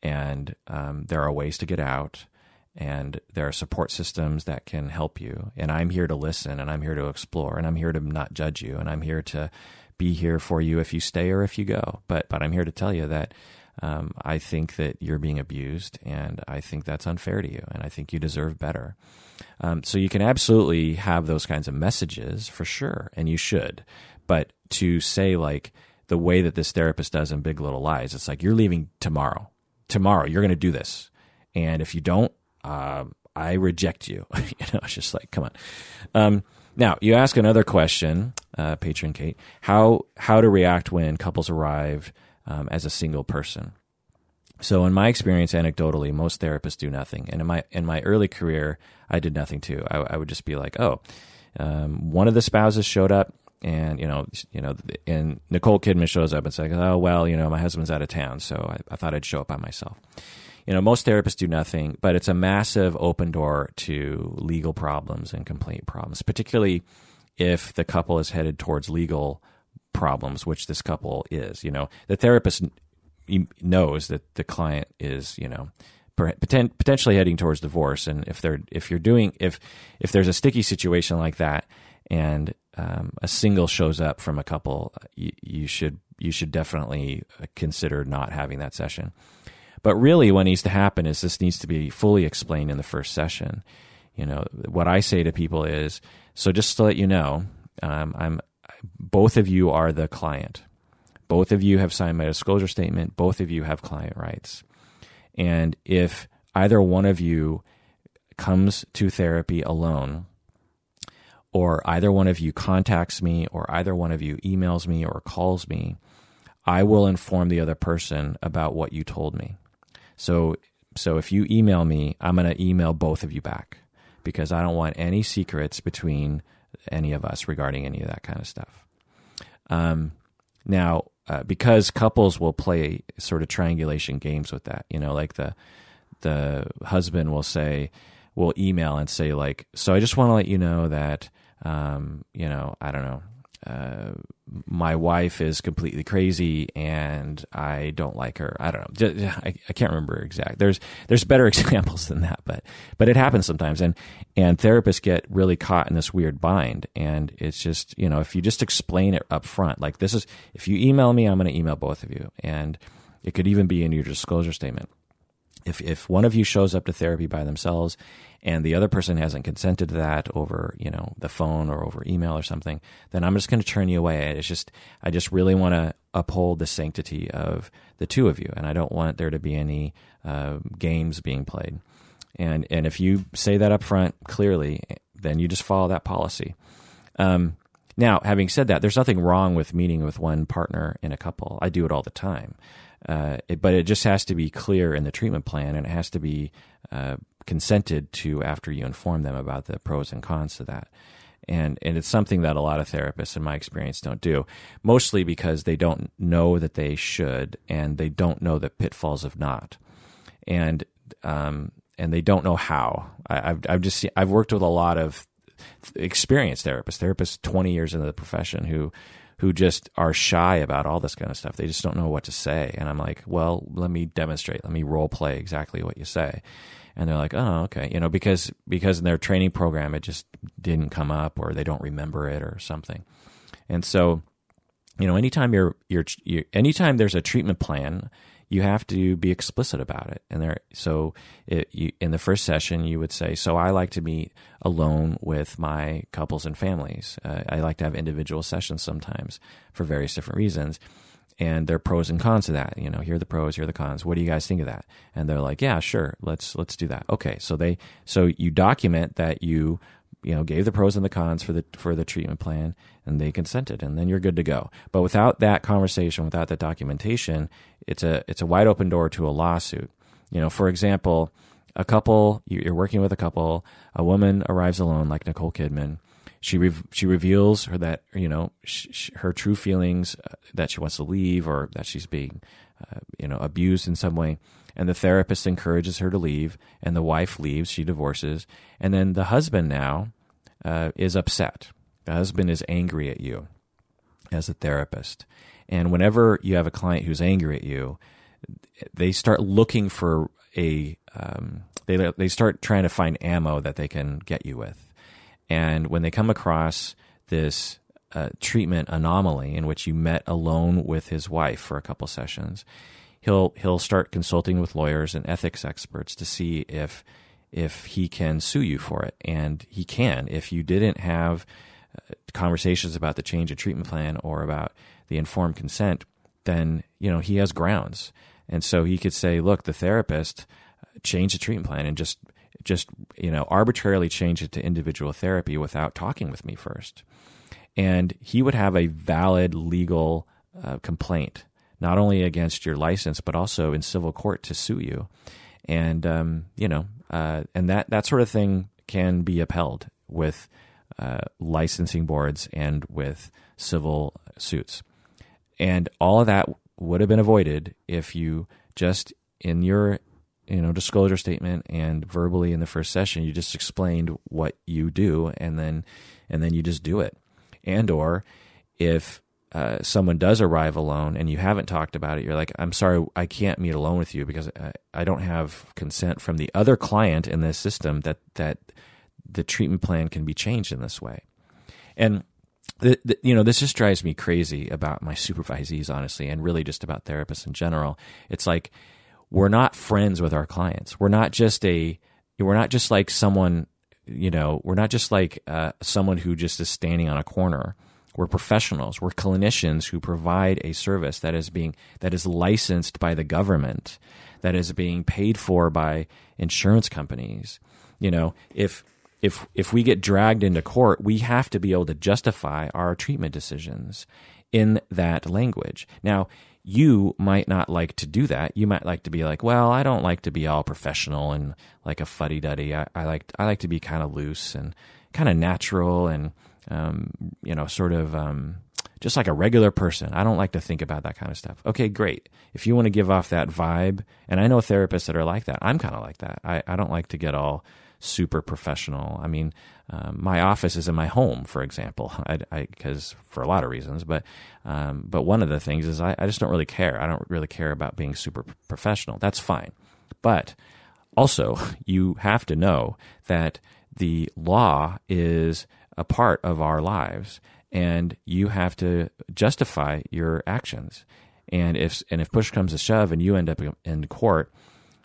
and um, there are ways to get out. And there are support systems that can help you. And I'm here to listen and I'm here to explore and I'm here to not judge you and I'm here to be here for you if you stay or if you go. But but I'm here to tell you that um, I think that you're being abused, and I think that's unfair to you, and I think you deserve better. Um, so you can absolutely have those kinds of messages for sure, and you should. But to say like the way that this therapist does in Big Little Lies, it's like you're leaving tomorrow. Tomorrow you're going to do this, and if you don't, uh, I reject you. you know, it's just like come on. Um, now you ask another question, uh, patron Kate, how how to react when couples arrive um, as a single person. So in my experience, anecdotally, most therapists do nothing, and in my in my early career, I did nothing too. I, I would just be like, oh, um, one of the spouses showed up, and you know, you know, and Nicole Kidman shows up and says, oh well, you know, my husband's out of town, so I, I thought I'd show up by myself you know, most therapists do nothing, but it's a massive open door to legal problems and complaint problems, particularly if the couple is headed towards legal problems, which this couple is. You know, the therapist knows that the client is, you know, potentially heading towards divorce, and if they're if you're doing if if there's a sticky situation like that, and um, a single shows up from a couple, you, you should you should definitely consider not having that session. But really, what needs to happen is this needs to be fully explained in the first session. You know, what I say to people is, so just to let you know, um, I'm both of you are the client. Both of you have signed my disclosure statement. Both of you have client rights. And if either one of you comes to therapy alone, or either one of you contacts me, or either one of you emails me or calls me, I will inform the other person about what you told me. So so if you email me, I'm going to email both of you back because I don't want any secrets between any of us regarding any of that kind of stuff. Um, now, uh, because couples will play sort of triangulation games with that, you know, like the the husband will say, will email and say like, so I just want to let you know that, um, you know, I don't know, uh, my wife is completely crazy and I don't like her. I don't know. I, I can't remember exact. There's there's better examples than that, but but it happens sometimes. And and therapists get really caught in this weird bind. And it's just you know if you just explain it up front, like this is if you email me, I'm going to email both of you, and it could even be in your disclosure statement. If if one of you shows up to therapy by themselves and the other person hasn't consented to that over, you know, the phone or over email or something, then I'm just going to turn you away. It's just, I just really want to uphold the sanctity of the two of you, and I don't want there to be any uh, games being played. And and if you say that up front clearly, then you just follow that policy. Um, now, having said that, there's nothing wrong with meeting with one partner in a couple. I do it all the time. Uh, it, but it just has to be clear in the treatment plan, and it has to be uh, consented to after you inform them about the pros and cons to that. And and it's something that a lot of therapists, in my experience, don't do. Mostly because they don't know that they should, and they don't know the pitfalls of not, and um, and they don't know how. I, have I've just I've worked with a lot of experienced therapists, therapists twenty years into the profession who who just are shy about all this kind of stuff. They just don't know what to say. And I'm like, well, let me demonstrate. Let me role play exactly what you say and they're like, oh, okay, you know, because because in their training program it just didn't come up, or they don't remember it, or something. And so, you know, anytime you're you're, you're anytime there's a treatment plan, you have to be explicit about it. And there, so it, you, in the first session, you would say, "So I like to meet alone with my couples and families. Uh, I like to have individual sessions sometimes for various different reasons." and there are pros and cons to that. You know, here are the pros, here are the cons. What do you guys think of that? And they're like, yeah, sure, let's let's do that. Okay, so they so you document that you you know gave the pros and the cons for the for the treatment plan, and they consented, and then you're good to go. But without that conversation, without that documentation, it's a it's a wide open door to a lawsuit. You know, for example, a couple you're working with a couple, a woman arrives alone, like Nicole Kidman she re- she reveals her that you know sh- her true feelings uh, that she wants to leave or that she's being uh, you know abused in some way and the therapist encourages her to leave and the wife leaves she divorces and then the husband now uh, is upset. The husband is angry at you as a therapist. And whenever you have a client who's angry at you they start looking for a um, they they start trying to find ammo that they can get you with. And when they come across this uh, treatment anomaly in which you met alone with his wife for a couple sessions, he'll he'll start consulting with lawyers and ethics experts to see if if he can sue you for it, and he can. If you didn't have uh, conversations about the change of treatment plan or about the informed consent. Then you know he has grounds, and so he could say, "Look, the therapist uh, changed the treatment plan and just just you know arbitrarily change it to individual therapy without talking with me first. And he would have a valid legal uh, complaint not only against your license but also in civil court to sue you. And um, you know uh, and that that sort of thing can be upheld with uh, licensing boards and with civil suits. And all of that would have been avoided if you just in your you know disclosure statement and verbally in the first session you just explained what you do and then and then you just do it. And or if uh, someone does arrive alone and you haven't talked about it, you're like, I'm sorry, I can't meet alone with you because I, I don't have consent from the other client in this system that that the treatment plan can be changed in this way. And the, the, you know, this just drives me crazy about my supervisees, honestly, and really just about therapists in general. It's like we're not friends with our clients. We're not just a, we're not just like someone, you know, we're not just like uh, someone who just is standing on a corner. We're professionals. We're clinicians who provide a service that is being that is licensed by the government, that is being paid for by insurance companies. You know, if if if we get dragged into court, we have to be able to justify our treatment decisions in that language. Now, you might not like to do that. You might like to be like, well, I don't like to be all professional and like a fuddy duddy. I, I like I like to be kind of loose and kind of natural and um, you know, sort of um, just like a regular person. I don't like to think about that kind of stuff. Okay, great. If you want to give off that vibe, and I know therapists that are like that. I'm kind of like that. I, I don't like to get all super professional. I mean, um, my office is in my home, for example, because for a lot of reasons. But um, but one of the things is I, I just don't really care. I don't really care about being super professional. That's fine. But also, you have to know that the law is a part of our lives, and you have to justify your actions. And if and if push comes to shove, and you end up in court,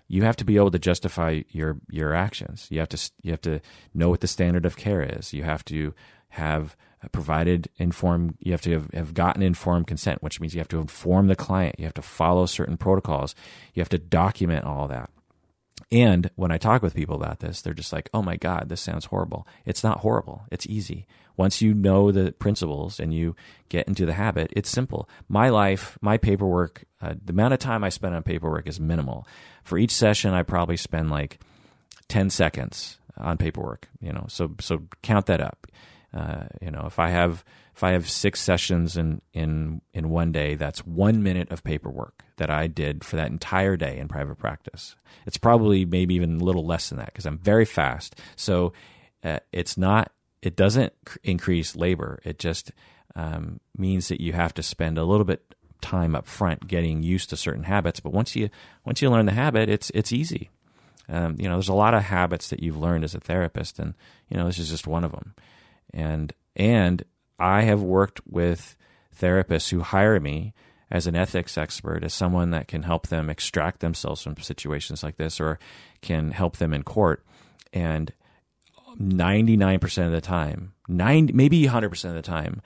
you have to be able to justify your your actions. You have to you have to know what the standard of care is. You have to have provided informed you have to have, have, gotten informed consent which means you have to inform the client you have to follow certain protocols you have to document all that and when i talk with people about this they're just like oh my god this sounds horrible. It's not horrible. It's easy. Once you know the principles and you get into the habit it's simple. My life my paperwork uh, the amount of time i spend on paperwork is minimal. For each session, I probably spend like 10 seconds on paperwork, you know, so, so count that up. Uh, you know, if I have, if I have six sessions in, in, in one day, that's one minute of paperwork that I did for that entire day in private practice. It's probably maybe even a little less than that because I'm very fast. So uh, it's not, it doesn't increase labor. It just um, means that you have to spend a little bit time up front getting used to certain habits. But once you once you learn the habit, it's it's easy. Um, you know, there's a lot of habits that you've learned as a therapist, and you know this is just one of them. And and I have worked with therapists who hire me as an ethics expert, as someone that can help them extract themselves from situations like this, or can help them in court. And 99% of the time, 90, maybe 100% of the time,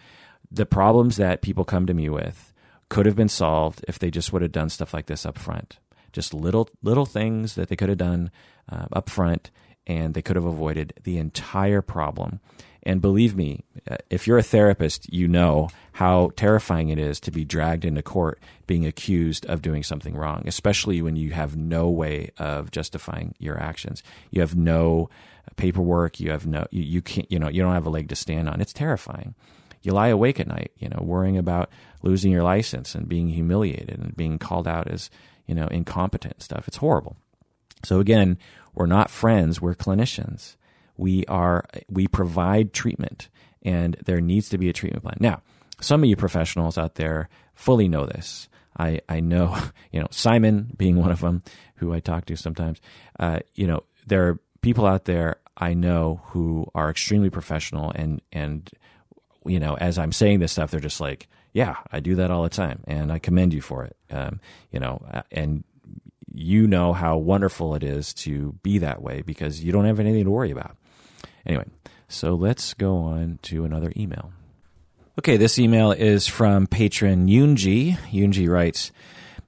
the problems that people come to me with could have been solved if they just would have done stuff like this up front. Just little little things that they could have done uh, up front, and they could have avoided the entire problem. And believe me, uh, if you're a therapist, you know how terrifying it is to be dragged into court being accused of doing something wrong, especially when you have no way of justifying your actions. You have no paperwork, you have no you, you can't you know, you don't have a leg to stand on. It's terrifying you lie awake at night, you know, worrying about losing your license and being humiliated and being called out as, you know, incompetent stuff. It's horrible. So again, we're not friends, we're clinicians. We are we provide treatment and there needs to be a treatment plan. Now, some of you professionals out there fully know this. I, I know, you know, Simon being one of them, who I talk to sometimes. Uh, you know, there are people out there I know who are extremely professional and and you know, as I'm saying this stuff, they're just like, yeah, I do that all the time, and I commend you for it. Um, you know, uh, and you know how wonderful it is to be that way because you don't have anything to worry about. Anyway, so let's go on to another email. Okay, this email is from patron Yunji. Yunji writes,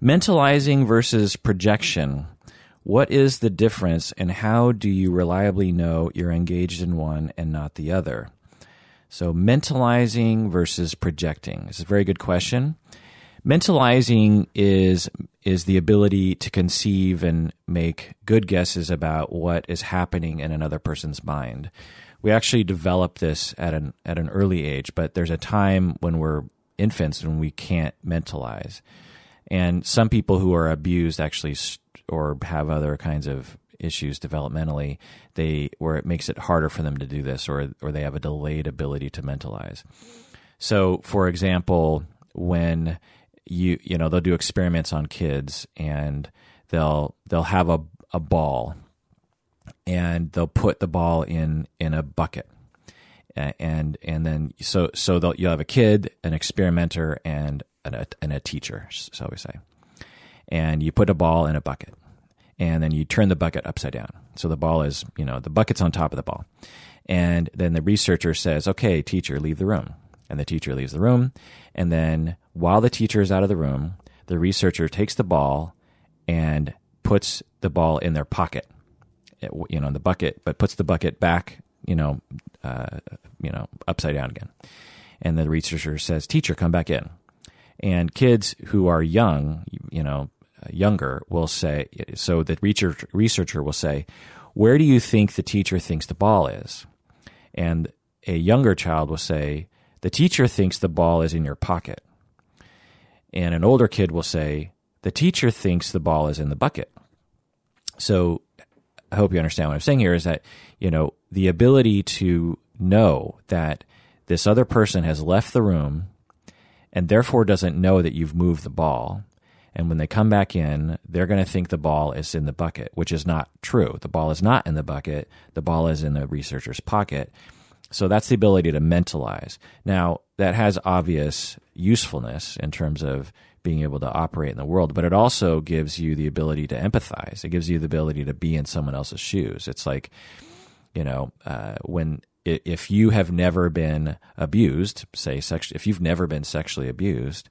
Mentalizing versus projection. What is the difference and how do you reliably know you're engaged in one and not the other? So, mentalizing versus projecting is a very good question. Mentalizing is is the ability to conceive and make good guesses about what is happening in another person's mind. We actually develop this at an at an early age, but there's a time when we're infants when we can't mentalize. And some people who are abused actually or have other kinds of issues developmentally, they where it makes it harder for them to do this, or or they have a delayed ability to mentalize. So, for example, when you you know they'll do experiments on kids and they'll they'll have a a ball and they'll put the ball in in a bucket. And and then so so they'll, you'll have a kid an experimenter and a, and a teacher so we say. And you put a ball in a bucket and then you turn the bucket upside down. So the ball is you know the bucket's on top of the ball. And then the researcher says okay teacher leave the room and the teacher leaves the room and then while the teacher is out of the room the researcher takes the ball and puts the ball in their pocket you know, in the bucket, but puts the bucket back, you know, uh, you know, upside down again. And the researcher says, "Teacher, come back in." And kids who are young, you know, younger, will say. So the research, researcher will say, "Where do you think the teacher thinks the ball is?" And a younger child will say, "The teacher thinks the ball is in your pocket." And an older kid will say, "The teacher thinks the ball is in the bucket." So I hope you understand what I'm saying here is that, you know, the ability to know that this other person has left the room and therefore doesn't know that you've moved the ball. And when they come back in, they're going to think the ball is in the bucket, which is not true. The ball is not in the bucket. The ball is in the researcher's pocket. So that's the ability to mentalize. Now, that has obvious usefulness in terms of being able to operate in the world, but it also gives you the ability to empathize. It gives you the ability to be in someone else's shoes. It's like, you know, uh, when if you have never been abused, say sexually, if you've never been sexually abused,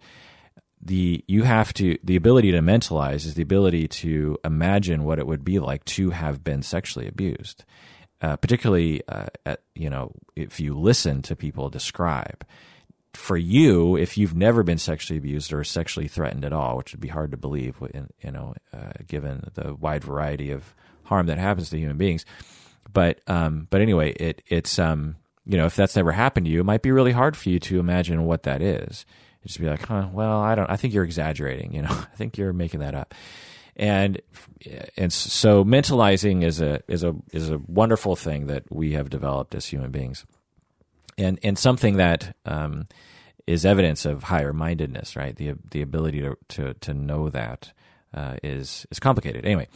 the you have to the ability to mentalize is the ability to imagine what it would be like to have been sexually abused. Uh, particularly, uh, at, you know, if you listen to people describe, for you, if you've never been sexually abused or sexually threatened at all, which would be hard to believe, you know, uh, given the wide variety of harm that happens to human beings. But um, but anyway, it it's um, you know, if that's never happened to you, it might be really hard for you to imagine what that is. You just be like, huh, well, I don't. I think you're exaggerating. You know, I think you're making that up. And and so mentalizing is a is a is a wonderful thing that we have developed as human beings and and something that um, is evidence of higher mindedness, right? The the ability to to to know that uh, is is complicated. Anyway,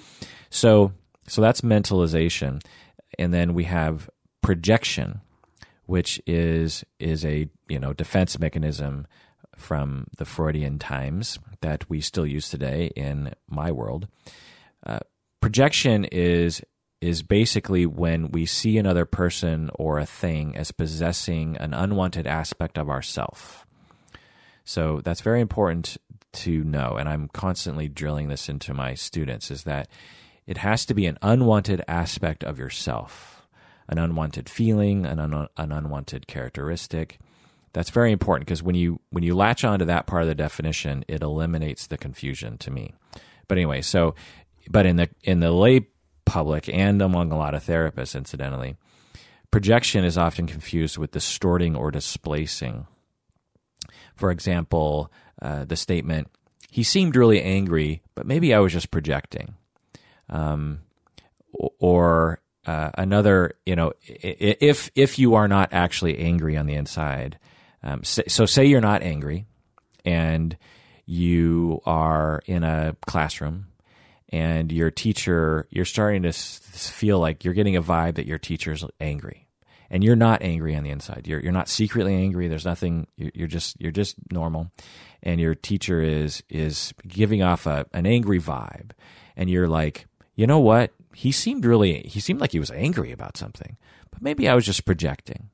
so so that's mentalization, and then we have projection, which is is a you know defense mechanism from the Freudian times that we still use today in my world. Uh, projection is is basically when we see another person or a thing as possessing an unwanted aspect of ourself. So that's very important to know, and I'm constantly drilling this into my students is that it has to be an unwanted aspect of yourself, an unwanted feeling, an, un- an unwanted characteristic. That's very important because when you when you latch onto that part of the definition, it eliminates the confusion to me. But anyway, so but in the in the lay public and among a lot of therapists, incidentally. Projection is often confused with distorting or displacing. For example, uh, the statement, he seemed really angry, but maybe I was just projecting. Um, or uh, another, you know, if if you are not actually angry on the inside, um, so say you're not angry, and you are in a classroom and your teacher, you're starting to feel like you're getting a vibe that your teacher's angry, and you're not angry on the inside. You're you're not secretly angry. There's nothing. You're just you're just normal, and your teacher is is giving off a an angry vibe, and you're like, you know what? He seemed really he seemed like he was angry about something, but maybe I was just projecting.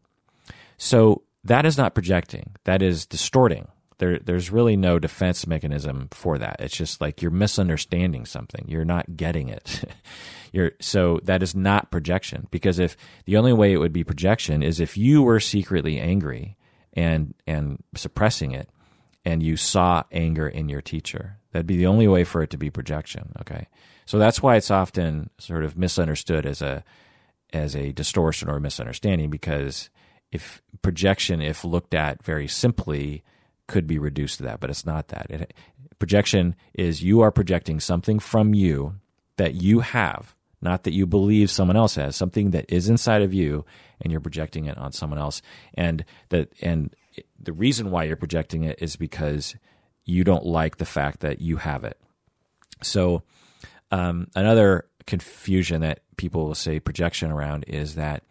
So that is not projecting. That is distorting there there's really no defense mechanism for that. It's just like you're misunderstanding something. You're not getting it. you're so that is not projection because if the only way it would be projection is if you were secretly angry and and suppressing it and you saw anger in your teacher. That'd be the only way for it to be projection, okay? So that's why it's often sort of misunderstood as a as a distortion or misunderstanding because if projection if looked at very simply could be reduced to that, but it's not that. It, projection is you are projecting something from you that you have, not that you believe someone else has, something that is inside of you, and you're projecting it on someone else. And that and the reason why you're projecting it is because you don't like the fact that you have it. So, um, another confusion that people will say projection around is that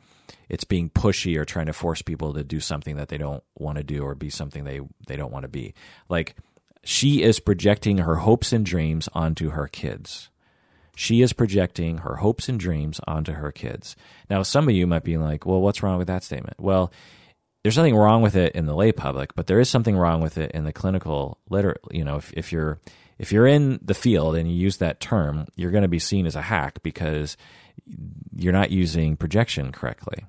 it's being pushy or trying to force people to do something that they don't want to do or be something they they don't want to be. Like she is projecting her hopes and dreams onto her kids. She is projecting her hopes and dreams onto her kids. Now, some of you might be like, "Well, what's wrong with that statement?" Well, there's nothing wrong with it in the lay public, but there is something wrong with it in the clinical liter. You know, if, if you're if you're in the field and you use that term, you're going to be seen as a hack because you're not using projection correctly.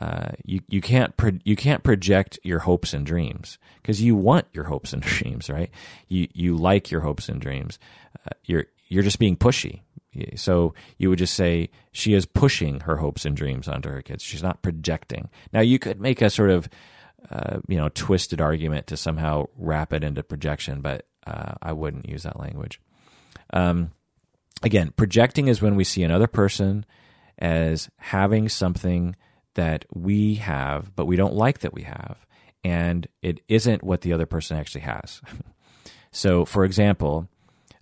Uh, you you can't pro- you can't project your hopes and dreams because you want your hopes and dreams, right? You you like your hopes and dreams. Uh, you're you're just being pushy. So you would just say she is pushing her hopes and dreams onto her kids. She's not projecting. Now you could make a sort of uh, you know twisted argument to somehow wrap it into projection, but uh, I wouldn't use that language. Um, again, projecting is when we see another person as having something that we have, but we don't like that we have, and it isn't what the other person actually has. so, for example,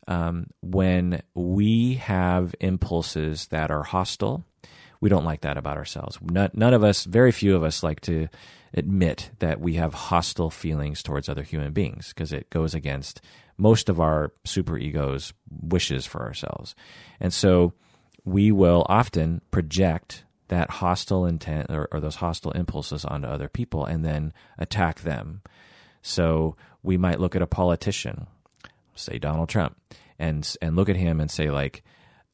um, when we have impulses that are hostile, we don't like that about ourselves. Not, none of us, very few of us, like to admit that we have hostile feelings towards other human beings because it goes against most of our super egos' wishes for ourselves. And so we will often project that hostile intent or, or those hostile impulses onto other people and then attack them. So we might look at a politician, say Donald Trump, and and look at him and say like,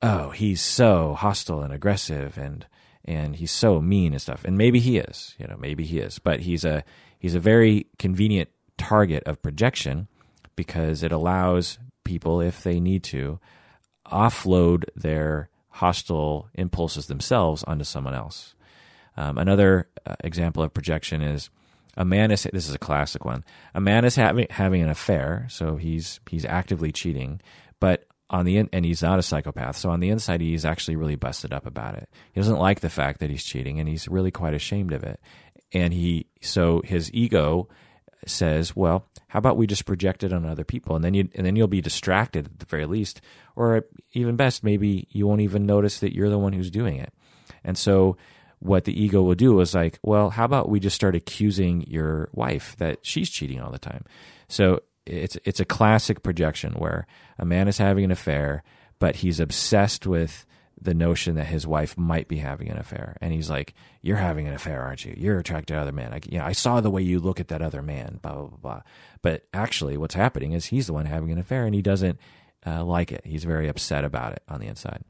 oh, he's so hostile and aggressive and and he's so mean and stuff. And maybe he is, you know, maybe he is, but he's a he's a very convenient target of projection because it allows people, if they need to, offload their hostile impulses themselves onto someone else. Um, another uh, example of projection is a man is this is a classic one. A man is having having an affair, so he's he's actively cheating, but on the in, and he's not a psychopath. So on the inside, he's actually really busted up about it. He doesn't like the fact that he's cheating, and he's really quite ashamed of it. And he so his ego says, "Well, how about we just project it on other people, and then you and then you'll be distracted at the very least, or even best, maybe you won't even notice that you're the one who's doing it." And so what the ego will do is like, well, how about we just start accusing your wife that she's cheating all the time? So it's it's a classic projection where a man is having an affair, but he's obsessed with the notion that his wife might be having an affair, and he's like, "You're having an affair, aren't you? You're attracted to other men. I, you know, I saw the way you look at that other man." Blah blah blah. blah. But actually, what's happening is he's the one having an affair, and he doesn't uh, like it. He's very upset about it on the inside.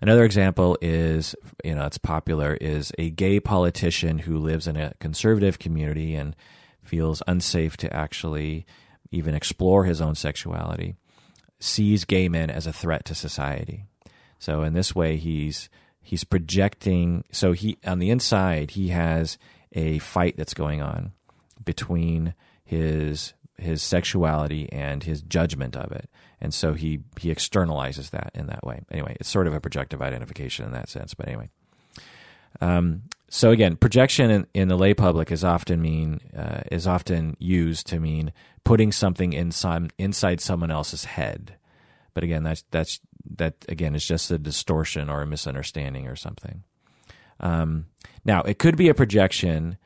Another example is, you know, it's popular is a gay politician who lives in a conservative community and feels unsafe to actually even explore his own sexuality, sees gay men as a threat to society. So in this way, he's he's projecting. So he on the inside, he has a fight that's going on between his his sexuality and his judgment of it, and so he he externalizes that in that way. Anyway, it's sort of a projective identification in that sense. But anyway, um, so again, projection in, in, the lay public is often mean uh, is often used to mean putting something in some, inside someone else's head. But again, that's that's that again is just a distortion or a misunderstanding or something. Um, now, it could be a projection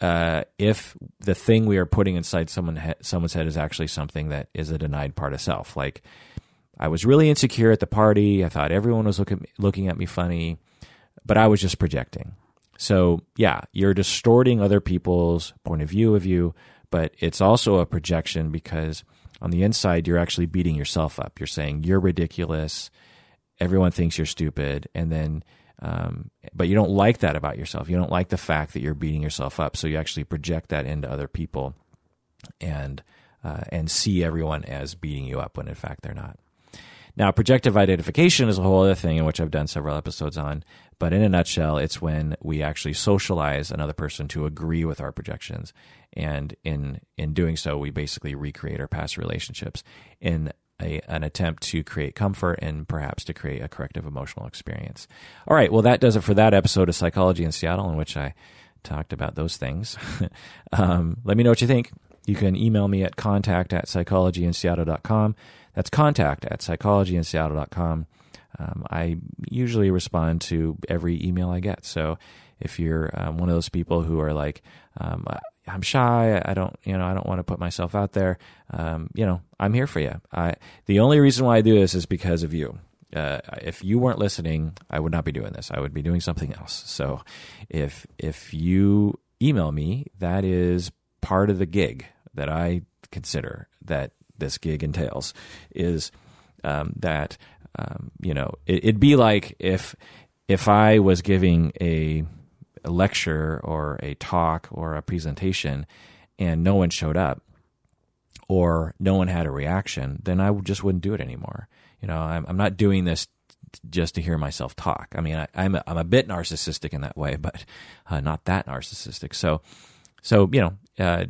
uh, if the thing we are putting inside someone he- someone's head is actually something that is a denied part of self. Like, I was really insecure at the party. I thought everyone was looking looking at me funny, but I was just projecting. So, yeah, you're distorting other people's point of view of you, but it's also a projection because on the inside, you're actually beating yourself up. You're saying you're ridiculous. Everyone thinks you're stupid. And then, um, but you don't like that about yourself. You don't like the fact that you're beating yourself up. So you actually project that into other people and, uh, and see everyone as beating you up when in fact they're not. Now, projective identification is a whole other thing in which I've done several episodes on. But in a nutshell, it's when we actually socialize another person to agree with our projections. And in, in doing so, we basically recreate our past relationships in a, an attempt to create comfort and perhaps to create a corrective emotional experience. All right. Well, that does it for that episode of Psychology in Seattle, in which I talked about those things. um, let me know what you think. You can email me at contact at psychologyinseattle.com. That's contact at psychologyinseattle.com. Um, I usually respond to every email I get. So if you're um, one of those people who are like, um, I'm shy, I don't, you know, I don't want to put myself out there, um, you know, I'm here for you. I, the only reason why I do this is because of you. Uh, if you weren't listening, I would not be doing this. I would be doing something else. So, if if you email me, that is part of the gig that I consider that this gig entails. Is um, that um, you know it, it'd be like if if I was giving a, a lecture or a talk or a presentation and no one showed up or no one had a reaction, then I just wouldn't do it anymore. You know, I'm, I'm not doing this just to hear myself talk. I mean, I, am a, I'm a bit narcissistic in that way, but uh, not that narcissistic. So, so you know, uh,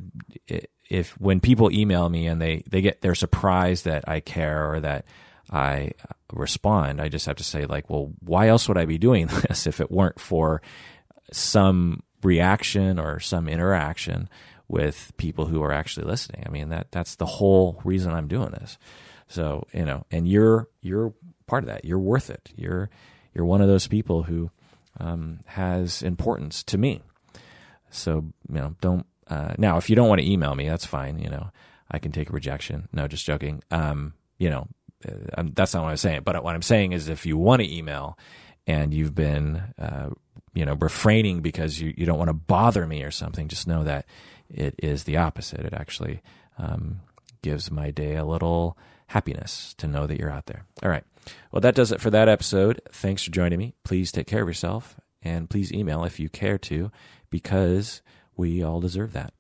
if when people email me and they they get they're surprised that I care or that I respond, I just have to say like, well, why else would I be doing this if it weren't for some reaction or some interaction with people who are actually listening? I mean, that that's the whole reason I'm doing this. So, you know, and you're you're part of that. You're worth it. You're you're one of those people who um, has importance to me. So, you know, don't uh, now if you don't want to email me, that's fine. You know, I can take a rejection. No, just joking. Um, you know, uh, that's not what I'm saying. But what I'm saying is, if you want to email and you've been, uh, you know, refraining because you, you don't want to bother me or something, just know that it is the opposite. It actually um, gives my day a little happiness to know that you're out there. All right. Well, that does it for that episode. Thanks for joining me. Please take care of yourself and please email if you care to because we all deserve that.